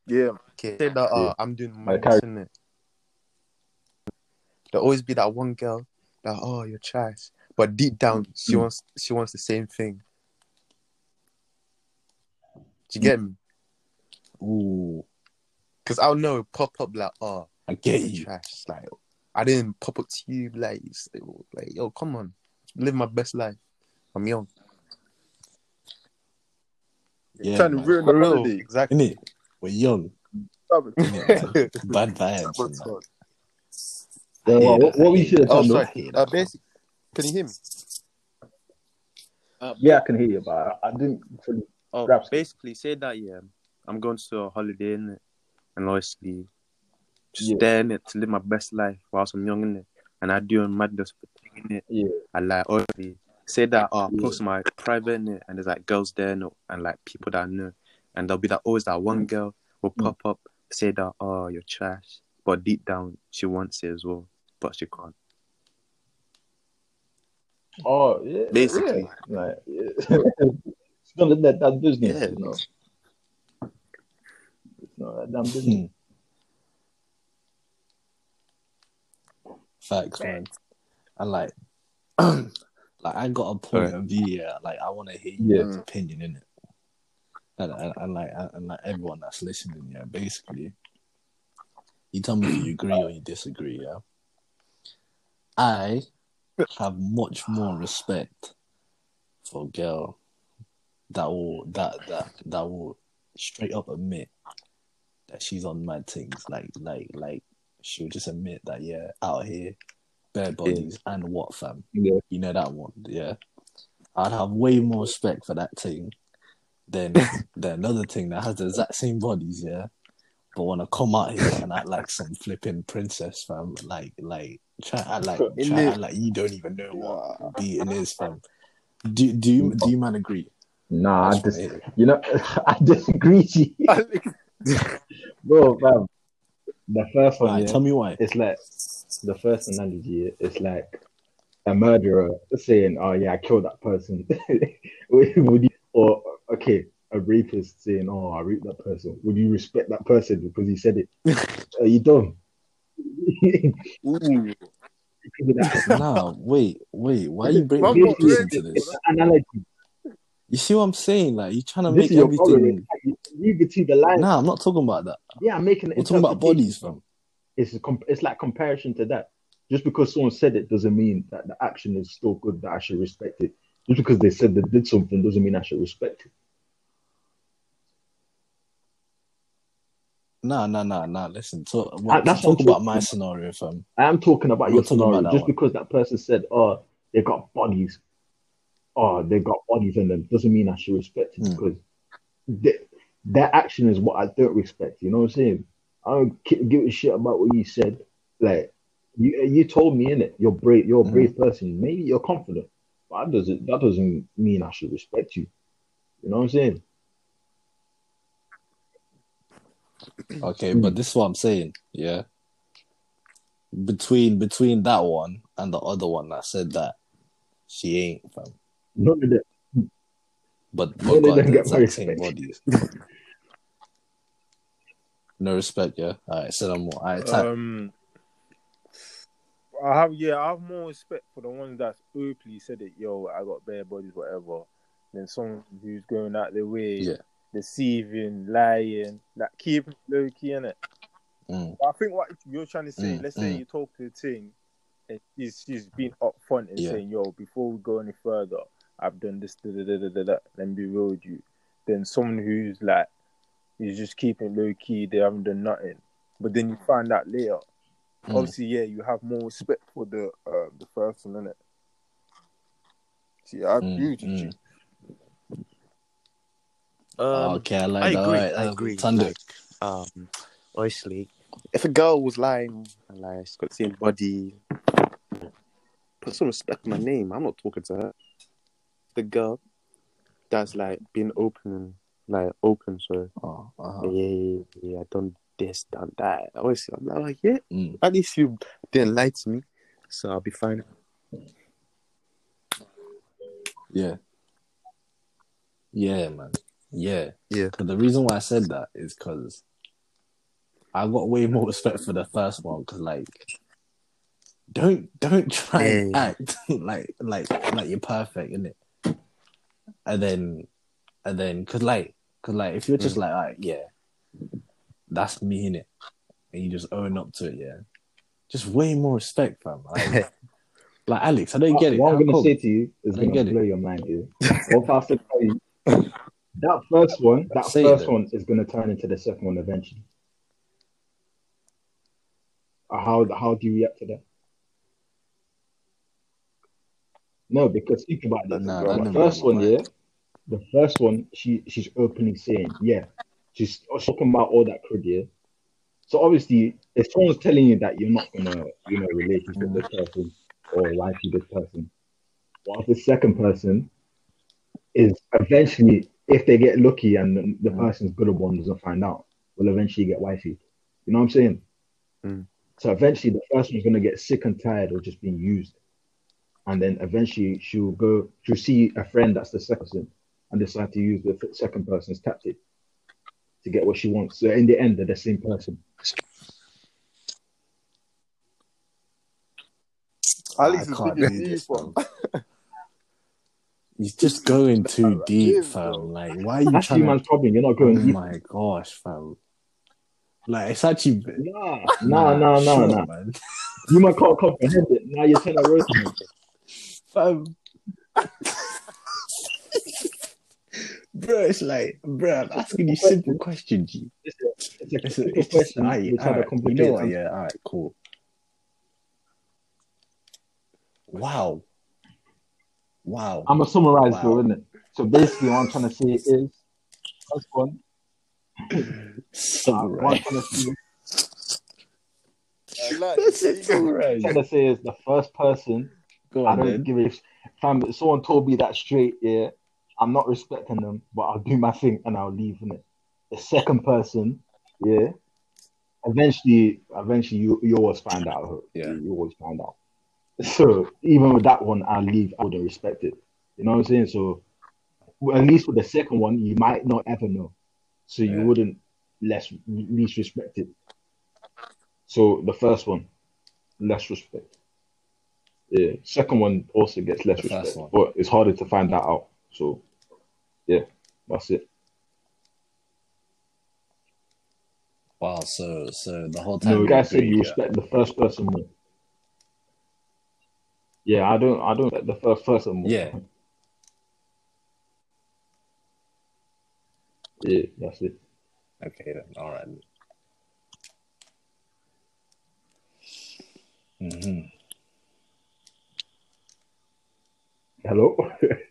Yeah. okay. Say that uh, Yeah. I'm doing My my in it. There'll always be that one girl that oh you're trash, but deep down she Mm. wants she wants the same thing. Do you get me? Ooh, Because I'll know pop up like oh I get you're trash. Like I didn't pop up to you like like yo come on, live my best life. I'm young. Yeah, trying to man. ruin the For real, holiday. exactly. Innit? We're young. Stop it. innit, man? Bad vibes. and that. Yeah, what, what we hear should have that. Oh, sorry. I hear Uh, that. basic. Can you hear me? yeah, I can hear you, but I, I didn't. Fully, Oh, Grab- basically, say that yeah, I'm going to a holiday in it, and obviously, just Yeah. there in it to live my best life whilst I'm young in it, and I do madness for in it. Yeah. I like obviously say that oh, I Yeah. post my private in it, and there's like girls there and, and like people that I know, and there'll be that always that one girl will Mm. pop up say that oh you're trash, but deep down she wants it as well, but she can't. Oh, yeah, Basically. yeah. Like, yeah. it's gonna let that business, Yeah. you know. It's not that damn business. Hmm. Facts, man. And like, like I got a point Right. of view. Yeah, like I want to hear Yeah. your opinion in it, and, and, and like and, and like everyone that's listening. Yeah, basically, you tell me if you agree or you disagree. Yeah, I have much more respect for a girl that will that that that will straight up admit that she's on mad things. Like like like she'll just admit that yeah, out here, bare bodies and what fam. Yeah. You know that one, yeah. I'd have way more respect for that thing than than another thing that has the exact same bodies, yeah. But wanna come out here and act like some flipping princess, fam. Like like try act like try the- act like you don't even know what beating is, fam. Do do you do you man agree? Nah, I That's just, what it is. you know, I disagree, G. bro, fam. The first one, Right, yeah, tell me why. it's like the first analogy. It's like a murderer saying, "Oh yeah, I killed that person." Would you- or okay, a rapist saying, "Oh, I raped that person," would you respect that person because he said it? Are uh, you dumb? Ooh. Because of that. Nah, wait, wait. Why are you bring Man me got peace ready into this? analogy. You see what I'm saying? Like, you're trying to This make is your problem. everything. Read between the line. Nah, I'm not talking about that. Yeah, I'm making. an We're talking about bodies, fam. It's it's like comparison to that. Just because someone said it doesn't mean that the action is still good. That I should respect it. Just because they said they did something doesn't mean I should respect it. No, no, no, no. Listen, talk, well, that's talk about talking my about. scenario, fam. I am talking about I'm your about scenario. that Just one. because that person said, "Oh, they got bodies," oh, they got bodies in them, doesn't mean I should respect it Hmm. because they, their action is what I don't respect. You know what I'm saying? I don't give a shit about what you said. Like you, you told me in it. You're brave. You're a brave mm. person. Maybe you're confident, but that doesn't that doesn't mean I should respect you. You know what I'm saying? Okay, but this is what I'm saying, yeah. Between between that one and the other one that said that she ain't, fam. None of them. But None but of got them the get my respect. bodies. no respect, yeah. Alright, say no more. Alright, type. Um, I have yeah, I have more respect for the ones that's openly said it. Yo, I got bare bodies, whatever. Than someone who's going out their way, Yeah. deceiving, lying, like keeping it low key in it. Mm, I think what you're trying to say, Mm, let's say mm. you talk to the thing, and she's she's been upfront and Yeah. saying, "Yo, before we go any further, I've done this, da da da da da. da. Let me be real with you." Then someone who's like, is just keeping it low key, they haven't done nothing, but then you find out later. mm. Obviously, yeah, you have more respect for the uh, the first one, innit? See, I Mm, agree with you. mm. Ah, Um, okay, I like I that. agree. Alright, I um, agree. Thunder. Like, um, obviously, if a girl was lying and like she's got the same body, put some respect on my name. I'm not talking to her. The girl that's like being open, like open. So Oh, uh-huh. yeah, yeah, yeah, I done this, done that. Obviously, I'm like, yeah. Mm. At least you didn't lie to me, so I'll be fine. Yeah. Yeah, man. Yeah. Yeah. But the reason why I said that is because I got way more respect for the first one. Because like, don't don't try and act like like like you're perfect, innit? And then and then because like because like if you're Mm. just like, alright, yeah, that's me in it, and you just own up to it, yeah, just way more respect, fam. Like, like Alex, I don't get it. What I'm gonna say to you is gonna get it. blow your mind. What I to tell you? That first one, that Say first then. one is gonna turn into the second one eventually. Uh, How how do you react to that? No, because think about this. Nah, first one, yeah. The first one, she she's openly saying, yeah, she's talking about all that crud, yeah. So obviously, if someone's telling you that you're not gonna, you know, relationship Mm. this person or wife you this person, if the second person is eventually, if they get lucky and the- the Mm. person's good at one doesn't find out, will eventually get wifey. You know what I'm saying? Mm. So eventually, the first one's gonna get sick and tired of just being used, and then eventually she'll go, she'll see a friend that's the second person and decide to use the second person's tactic to get what she wants. So in the end, they're the same person. Alex I can't digging do this, deep, fam. fam. He's just going too deep, yeah, fam. Like, why are you That's you trying to? man's problem. You're not Oh going deep. my gosh, fam. Like, it's actually. Nah, nah, nah, nah, shut nah. up, man. You might can't comprehend it. Now you're trying to roast me. Fam. Bro, it's like, bro, I'm asking you simple questions, G. It's a, it's a It's, a, it's just, question. All right, all right, you know what? Yeah, all right, cool. Wow. Wow. I'm gonna summarize Wow. though, innit? So basically, what I'm trying to say is, first one, uh, what I'm trying to say, I like That's it. it, summarize. trying to say is the first person. Go I don't then. give a sh- fam. if Someone told me that straight. Yeah, I'm not respecting them, but I'll do my thing and I'll leave. Innit? The second person, yeah. Eventually, eventually, you you always find out. Yeah. you, you always find out. So even with that one, I'll leave. I wouldn't respect it. You know what I'm saying? So at least with the second one, you might not ever know, so you Yeah. wouldn't less least respect it. So the first one, less respect. Yeah, second one also gets less The respect, but it's harder to find that out. So, yeah, that's it. Wow. So so the whole No, time you guys said you yeah. respect the first person more. Yeah, I don't. I don't respect the first person more. Yeah. yeah, that's it. Okay then. All right. Mm-hmm. Hello.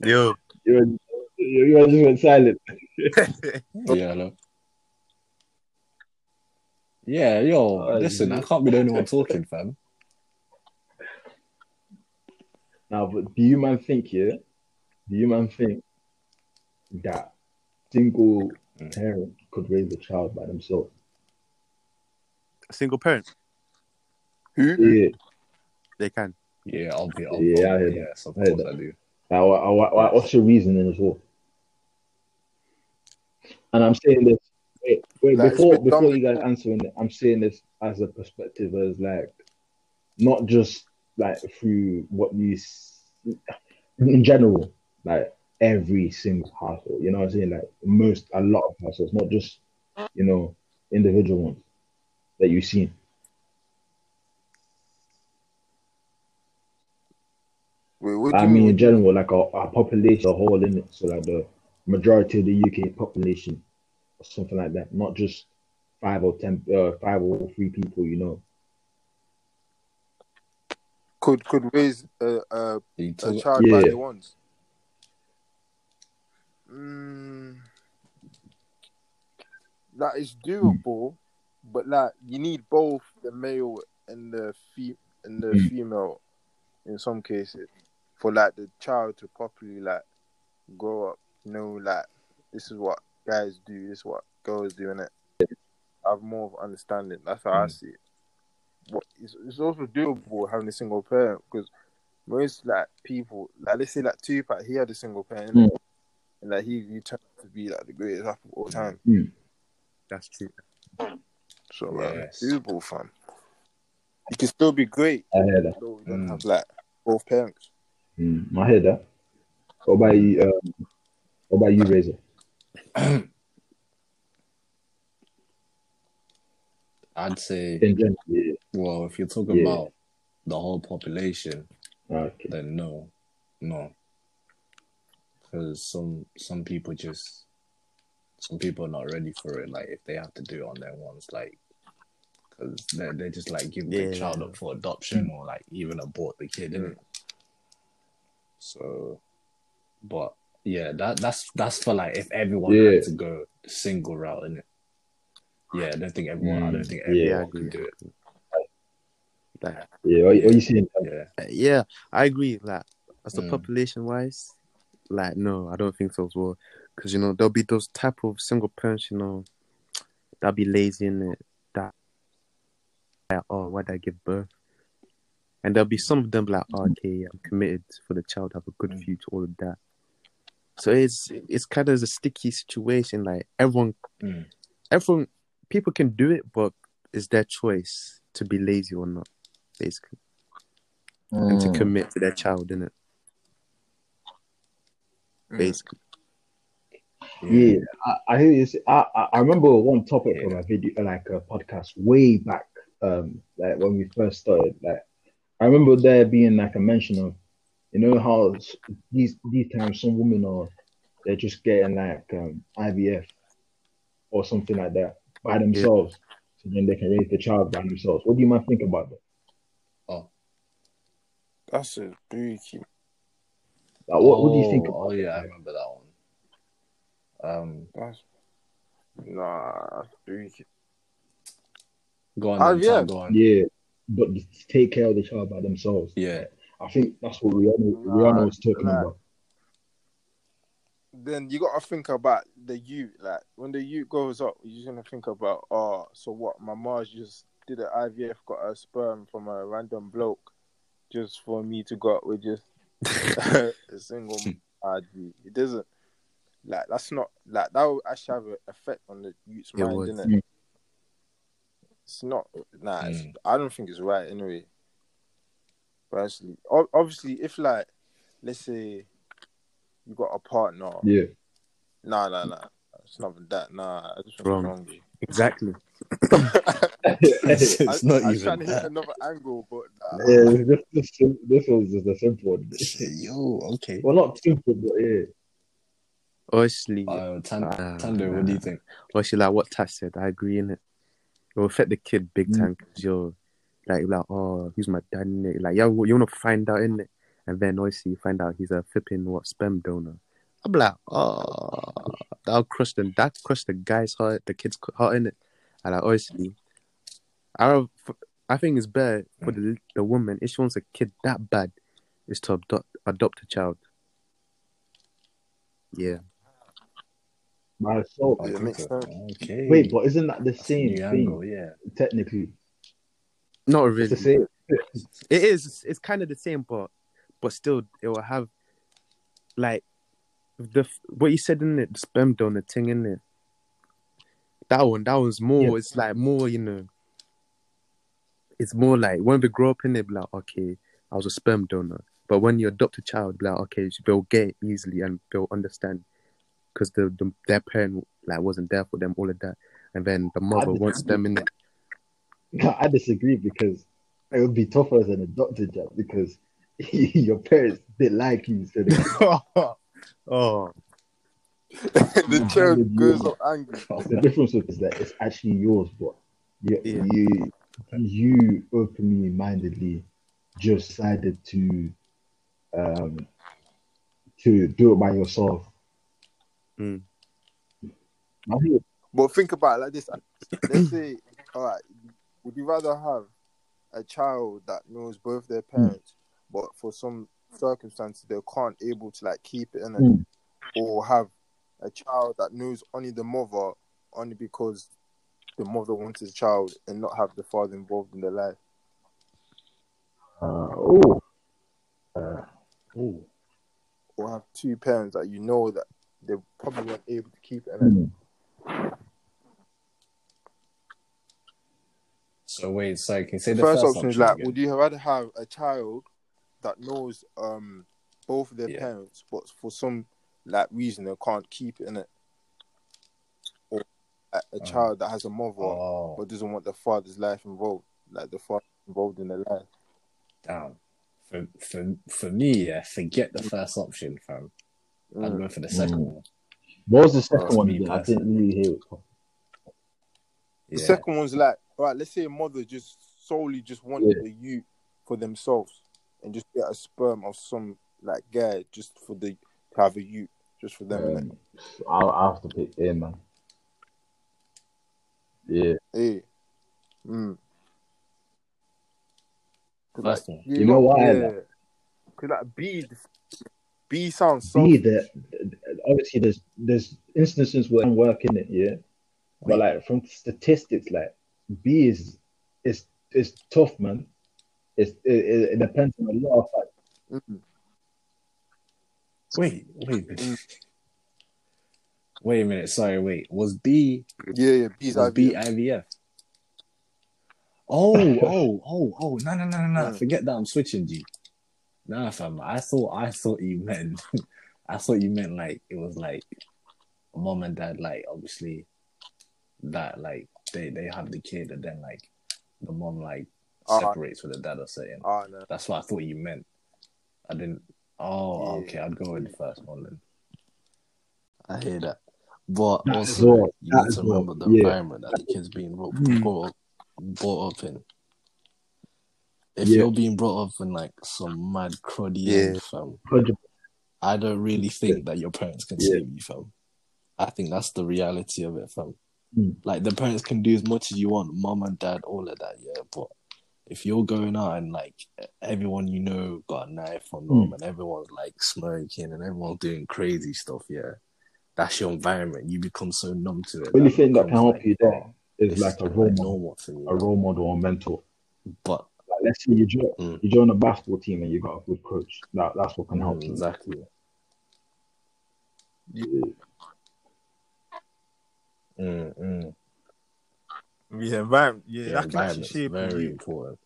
Yo, you you you guys just went silent. Yeah. Hello. Yeah, yo, Uh, listen, you- I can't be the only one talking, fam. Now, but do you man think, yeah? Do you man think that single Mm. parent could raise a child by themselves? a single parent, Who? Yeah. they can. Yeah, I'll be. I'll, Yeah, I I'll- heard yes, of course that. I do. Like, what, what, what, what's your reasoning as well? And I'm saying this. Wait, wait Like, before before you guys answering it, I'm saying this as a perspective as like not just like through what you in general, like every single household. You know what I'm saying? Like most, a lot of households, not just you know individual ones that you've seen. Wait, what do I you mean, in general, like our, our population, a whole in it. So like the majority of the UK population, or something like that. Not just five or ten, uh, five or three people. You know. Could could raise a, a, a talk- child by Yeah. their ones. Mm, that is doable, but like you need both the male and the fe- and the Mm. female in some cases for like the child to properly like grow up, know like this is what guys do, this is what girls do, and it have more of understanding. That's how I Mm. see it. But it's, it's also doable having a single parent because most like people, like let's say like Tupac, he had a single parent, innit? and like he, he turned out to be like the greatest rapper of all time. That's true. So man, Yes. it's doable, fam. You can still be great, I hear that. though you don't Mm. have like both parents. Mm, I hear that. What about you? Um, what about you, Razor? I'd say, general, yeah. well, if you're talking Yeah. about the whole population, Okay. then no, no, because some some people just some people are not ready for it. Like if they have to do it on their ones, like because they they just like give their Yeah. child up for adoption or like even abort the kid, innit? So, but yeah, that that's that's for like if everyone Yeah. had to go the single route, innit? Yeah, I don't think everyone. I don't Mm, think yeah, everyone I agree. could do it. Like, Yeah. What, what you saying? Yeah, uh, yeah, I agree. Like, as the Mm. population wise, like, no, I don't think so as well. Because you know there'll be those type of single parents, you know, that'll be lazy in it. That, like, oh, why did I give birth? And there'll be some of them like, oh, okay, I'm committed for the child, have a good Mm. future, all of that. So it's it's kind of a sticky situation. Like everyone, Mm. everyone, people can do it, but it's their choice to be lazy or not, basically, and to Mm. commit to their child, innit? Basically. Yeah, I, I hear you. Say, I, I I remember one topic from a video, like a podcast, way back, um, like when we first started. Like, I remember there being like a mention of, you know, how these these times some women are, they're just getting like um IVF or something like that by themselves, so then they can raise the child by themselves. What do you man think about that? Oh, that's a spooky. Like, what, what do you think? Oh, About Oh yeah, I remember that one. Um, That's nah, that's spooky. go on, then, yeah. Go on. Yeah, but to take care of the child by themselves. Yeah, I think that's what Rihanna, Nah, Rihanna was talking nah. about. Then you gotta think about the youth. Like when the youth grows up, you're gonna think about, oh, so what? My mom just did an IVF, got a sperm from a random bloke, just for me to go out with just a single ID. It doesn't like that's not like that will actually have an effect on the youth's It mind, would. innit? Mm. It's not nah. It's, Mm. I don't think it's right anyway. Personally, O- obviously, if like let's say you got a partner, Yeah. nah, nah, nah. It's not that. Nah, I just Wrong. wrong. bro. Exactly. it's, it's I, not I was trying even to hit another angle, but nah. Yeah, this, this, this was just a simple one. Yo, okay. Well, not simple, but yeah. Honestly, Uh, Tan- Tando, what do you think? honestly, like what Tash said, I agree in it. It will affect the kid big Mm. time because you're like, like, oh, he's my dad? innit? Like, yeah, you want to find out in it, and then obviously you find out he's a flipping what sperm donor. I'm like, oh, that'll crush them. that crush the guy's heart, the kid's heart in it, and like, honestly, I I think it's better for the the woman if she wants a kid that bad, is to adopt adopt a child. Yeah, Myself. Yeah, oh, it makes sense. Okay. Wait, but isn't that the same new thing? angle, yeah. Technically, not it's really. the same. It is. It's, it's kind of the same, but but still, it will have like the what you said in it, the sperm donor thing in it. That one, that one's more. Yeah. It's like more, you know. It's more like when we grow up in it, be like okay, I was a sperm donor. But when you adopt a child, be like okay, they'll get it easily and they'll understand because the, the their parent like wasn't there for them, all of that, and then the mother just- wants them in it. I disagree because it would be tougher as an adopted child because your parents didn't like you. So they, oh, the chair goes up angry. the difference is that it's actually yours, but you, Yeah. you, you openly mindedly just decided to um to do it by yourself. Mm. But think about it like this. Let's say, all right, would you rather have a child that knows both their parents, but for some circumstances they can't able to like keep it in it, Mm. or have a child that knows only the mother only because the mother wants his child and not have the father involved in their life? uh, oh, uh, Ooh. Or have two parents that you know that they probably weren't able to keep it in it. mm. So wait, sorry, can you say the First, first, option is like, again? would you rather have a child that knows um both of their Yeah. parents, but for some like reason they can't keep it in it, or a, a Uh-huh. child that has a mother Oh, but doesn't want the father's life involved, like the father involved in their life. damn. For for for me, yeah, forget the first option, fam. I'd Mm. go for the second Mm. one. what was the second That's one? me? I didn't really hear it. The Yeah. second one's like, all right, let's say a mother just solely just wanted Yeah. a youth for themselves and just get a sperm of some like guy just for the to have a youth just for them. innit? Um, I'll, I'll have to pick A, man. Yeah, Hey. Mm. 'Cause, First like, one. you, You know know, why, Yeah. Because like B, B sounds so. B, that obviously there's there's instances where I'm working it, yeah, but like from statistics, like B is is is tough, man. It's it, it, it depends on a lot of factors. Mm. Wait, wait, wait a minute. Sorry, wait. Was B Yeah, yeah. B's was B IVF. IVF? Oh, oh, oh, oh! No, no, no, no, no! Mm. Forget that. I'm switching G. Nah, fam. I thought, I thought you meant, I thought you meant like it was like mom and dad, like obviously that like they they have the kid and then like the mom like Ah. separates with the dad or something. Ah, no. That's what I thought you meant. I didn't. Oh, Yeah. okay. I'd go with the first one then. I hear that, but That also as well, you that need to well, remember the yeah. environment that the kid's being brought, Mm. brought, brought up in. If Yeah. you're being brought up in like some mad cruddy Yeah. fam, I don't really think that your parents can Yeah. save you, fam. I think that's the reality of it, fam. Mm. Like the parents can do as much as you want, mom and dad, all of that, yeah. But if you're going out and like everyone you know got a knife on them Mm. and everyone's like smoking and everyone's doing crazy stuff, yeah. That's your environment. You become so numb to it. The only thing that can help like, you there is like a like role model, to me. a role model or mentor. But Like, let's say you join Mm. you join a basketball team and you got a good coach. That that's what can help mm, you. exactly. Mm, mm. Yeah, environment. Yeah, Yeah, that can actually environment's shape very you. important.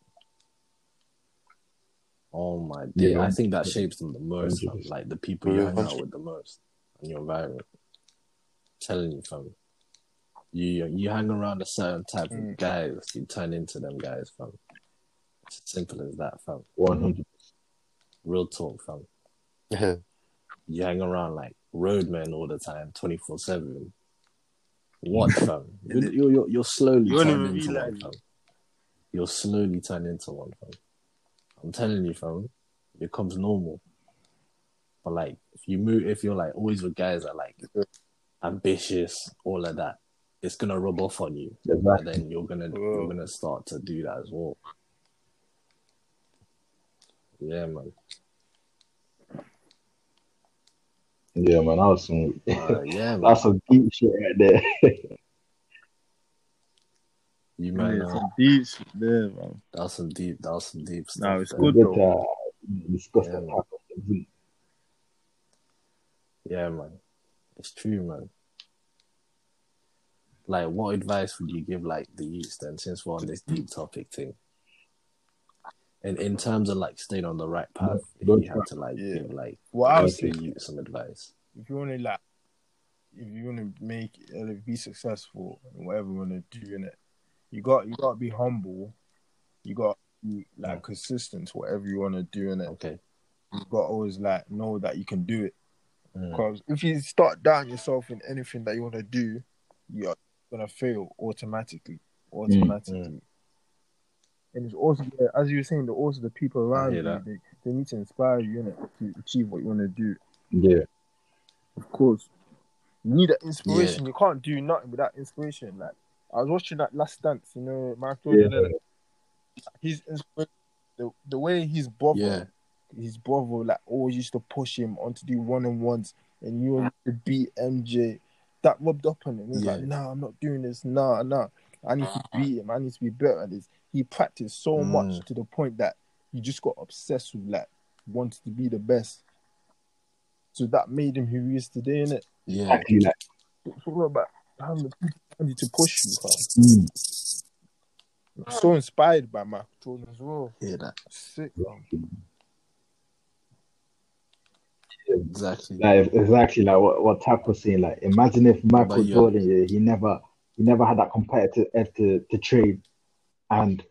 Oh my Yeah. I think that shapes them the most. fam. 100%. Like the people you hang out with the most and your environment. telling you, fam. You you hang around a certain type Mm. of guys, you turn into them guys, fam. It's simple as that, fam. One hundred. Real talk, fam. You hang around like roadmen all the time, twenty four seven. What, fam? You're, you're, you're, you're slowly You turning into one, fam. You're slowly turning into one, fam. I'm telling you, fam. It becomes normal. But like, if you move, if you're like always with guys that are like ambitious, all of that, it's gonna rub off on you, and then you're gonna Whoa. you're gonna start to do that as well. Yeah, man. Yeah, man. That was some. Uh, yeah, man. That's some deep shit right there. You man, Yeah, some deep shit there, man. that was some deep. That was some deep stuff. No, it's good Good though. to uh, discuss Yeah, that man. type of thing. Yeah, man. It's true, man. Like, what advice would you give, like, the youth then, since we're on this deep topic thing? And in terms of, like, staying on the right path, if you had to, like, Yeah. give, like, What I would the say, youth some advice. if you want to like, if you want to make uh, be successful in whatever you want to do in it, you got you got to be humble. You got to be like consistent to whatever you want to do in it. Okay. You got to always like know that you can do it. Mm. Because if you start doubting yourself in anything that you want to do, you're gonna fail automatically. Automatically. Mm. And it's also as you were saying, the also the people around you, they, they need to inspire you innit, to achieve what you want to do. Yeah. Of course. You need that inspiration. You can't do nothing without inspiration. Like I was watching that last dance, you know, Michael Yeah. Jordan. His inspiration, the, the way his brother, Yeah. his brother, like always used to push him on to do one on ones, and you used to beat MJ. That rubbed up on him. He was Yeah. like, "Nah, I'm not doing this. Nah, nah. I need to beat him. I need to be better at this." He practiced so Mm. much to the point that he just got obsessed with like wanted to be the best. So that made him who he is today, innit? Yeah. Exactly. Like, It's all about having the people to push you. fam. mm, I'm so inspired by Michael Jordan as well. Hear that. Sick, man. Exactly. like exactly like what what Tack was saying. Like, imagine if Michael? Jordan, yeah, he never he never had that competitive edge to to train, and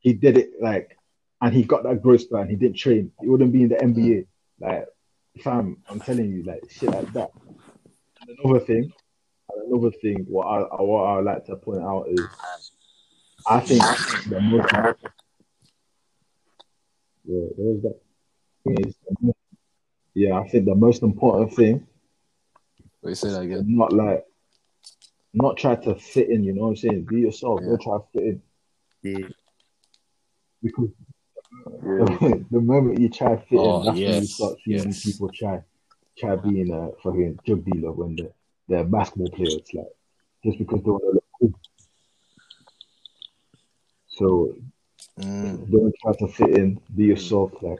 he did it like, and he got that growth and He didn't train. He wouldn't be in the NBA. Like, fam, I'm telling you, like shit like that. And another thing, another thing, what I what I would like to point out is, I think the most yeah, there was that yeah, I think the most important thing Wait, say that again. not like not try to fit in, you know what I'm saying? Be yourself, Yeah. don't try to fit in. Yeah. Because the moment you try to fit Oh, in, that's when you start seeing yes. people try try being a fucking drug dealer when they're, they're basketball players, like just because they want to look cool. So Mm. don't try to fit in, be yourself, like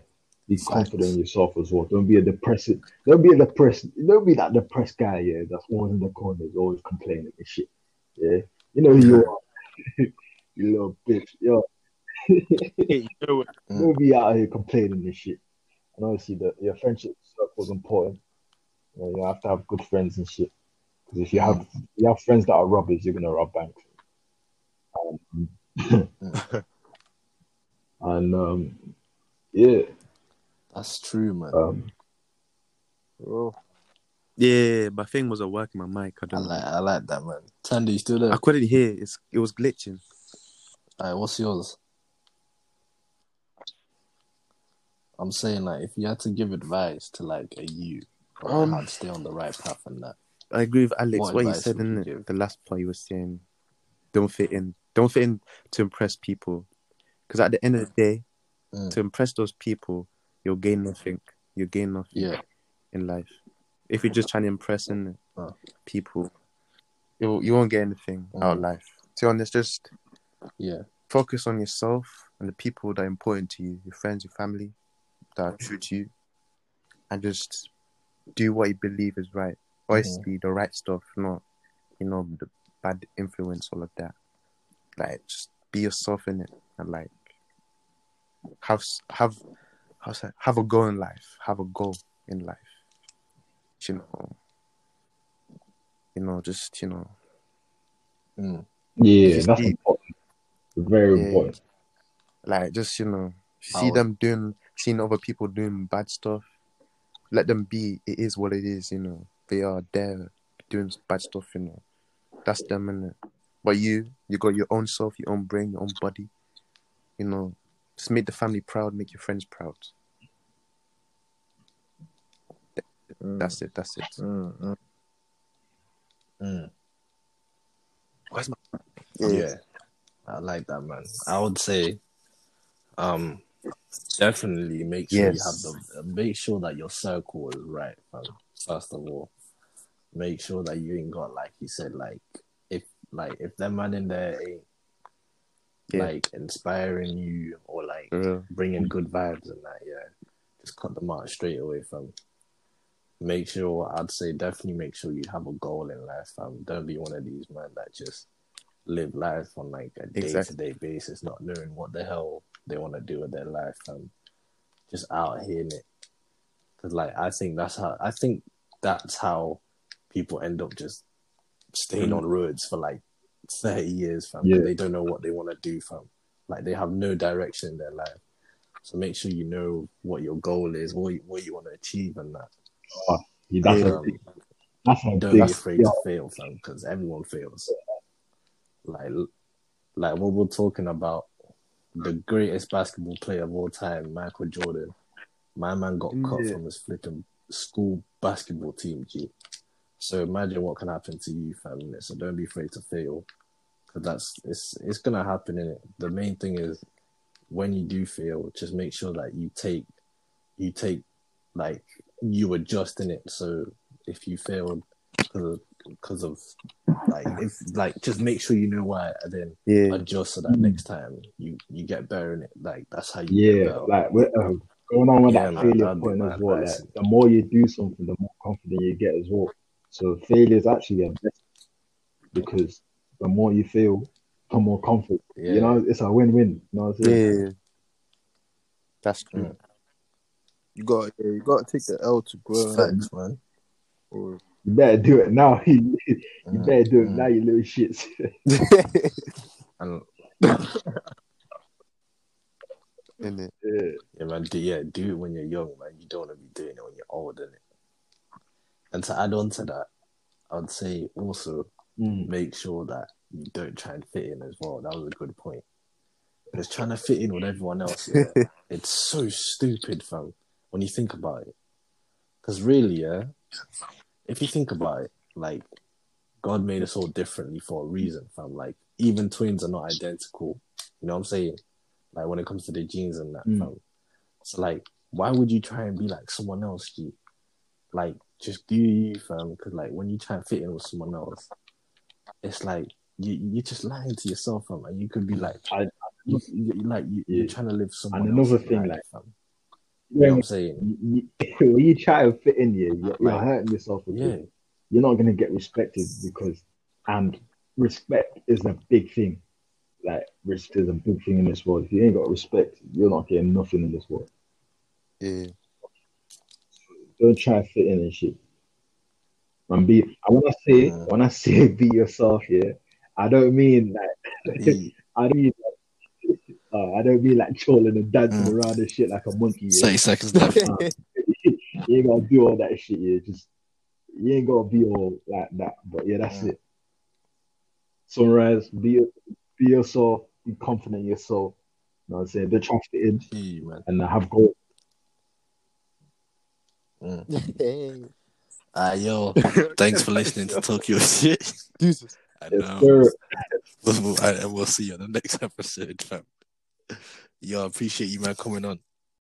be Facts. confident in yourself as well. Don't be a depressed don't be a depressed don't be that depressed guy, yeah, that's always in the corners, always complaining and shit. Yeah. You know who you are. you little bitch. Yo, Hey, you know what? Mm. don't be out here complaining and shit. And obviously the your friendship circle is important. You, know, you have to have good friends and shit. Because if you have if you have friends that are robbers, you're gonna rob banks. Um, and um yeah. That's true, man. Um, Oh, Yeah, my thing wasn't working. My mic. I I don't know. like, I like that, man. Tando, you still there? I couldn't hear. It's it was glitching. Alright, what's yours? I'm saying, like, if you had to give advice to like a you, Um, how to stay on the right path and that. I agree with Alex. What What, he said you in it, the last part, he was saying, "Don't fit in. Don't fit in to impress people." Because at the end of the day, Mm. to impress those people, you'll gain nothing. You gain nothing Yeah, in life. If you're just trying to impress in Uh. people, you you won't get anything out of Mm. life. To be honest, just yeah, focus on yourself and the people that are important to you, your friends, your family, that are true to you, and just do what you believe is right. obviously the right stuff, not you know the bad influence, all of that. Like just be yourself in it, and like have s- have how's that? Have a goal in life. Have a goal in life. You know, you know, just you know, Mm. Yeah, that's be- important. Very Yeah. important. like just you know, you see them doing, seeing other people doing bad stuff. Let them be. It is what it is. You know, they are there doing bad stuff. You know, that's them, innit? But you, you got your own self, your own brain, your own body. You know, just make the family proud, make your friends proud. Mm, That's it. That's it. mm, mm. Mm. Where's my? Yeah. I like that, man. I would say, um, definitely make sure Yes. you have the make sure that your circle is right. Man. First of all, make sure that you ain't got like you said, like if like if that man in there ain't Yeah. like inspiring you or like real. bringing good vibes and that, yeah, just cut them out straight away from. Make sure I'd say definitely make sure you have a goal in life, fam. Don't be one of these man that just live life on like a day to day basis, not knowing what the hell they want to do with their life, fam. Just out here in it, because like I think that's how I think that's how people end up just staying Mm. on roads for like thirty years, fam. 'cause Yeah. They don't know what they want to do, fam. Like they have no direction in their life. So make sure you know what your goal is, what you, what you want to achieve, and that. Yeah, that's Yeah. a that's a Don't big be afraid yeah, to fail, fam, because everyone fails. Like, like what we're talking about, the greatest basketball player of all time, Michael Jordan. My man got cut Yeah. from his flipping school basketball team, G. So imagine what can happen to you, fam. innit? So don't be afraid to fail, because that's it's it's gonna happen. In it, the main thing is when you do fail, just make sure that you take you take like you adjust in it. So if you failed because of, because of like if like just make sure you know why and then Yeah. adjust so that Mm. next time you you get better in it. Like that's how you yeah, like with, uh, going on with Yeah, that man, failure that'd point my as well. Like the more you do something, the more confident you get as well. So failure is actually a best because the more you fail, the more confident. yeah, You know, it's a win-win. You know what I'm saying? Yeah. That's true. Mm. You got yeah, you got to take the L to grow. innit? facts, man. Or- You better do it now. you Mm, better do it mm. now, you little shits. And Innit? yeah. yeah, man, do yeah, do it when you're young, man. You don't want to be doing it when you're old, innit? And to add on to that, I'd say also Mm. make sure that you don't try and fit in as well. That was a good point. Because trying to fit in with everyone else, yeah, it's so stupid, fam, when you think about it. Because really, yeah, if you think about it, like, God made us all differently for a reason, fam. Like, even twins are not identical. You know what I'm saying? Like, when it comes to the genes and that, Mm. fam. So, like, why would you try and be like someone else, G? Like, just do you, fam. Because, like, when you try and fit in with someone else, it's like, you, you're just lying to yourself, fam. And you could be like, I- you, like, you, you're Yeah. trying to live someone And another thing, life, like- fam. You know what I'm saying? when you try to fit in here, you're, you're hurting yourself Yeah. you're not going to get respected because, and respect is a big thing. Like, respect is a big thing in this world. If you ain't got respect, you're not getting nothing in this world. Yeah. Don't try to fit in and shit. And be, and when I say, Mm. when I say be yourself, yeah, I don't mean like, Yeah. I don't mean uh, I don't mean like trolling and dancing Mm. around and shit like a monkey. Yeah. 30 seconds left. you ain't gotta do all that shit. Yeah, just you ain't gotta be all like that. But yeah, that's Mm. it. Sunrise, be be yourself, be confident in yourself. You know what I'm saying? Don't try to in Yeah, man. and have goals. Mm. Ah, yo, thanks for listening to Tokyo Shit. Jesus. I Yes, know. sir. We'll, we'll, we'll see you on the next episode, fam. Yo, I appreciate you, man, coming on.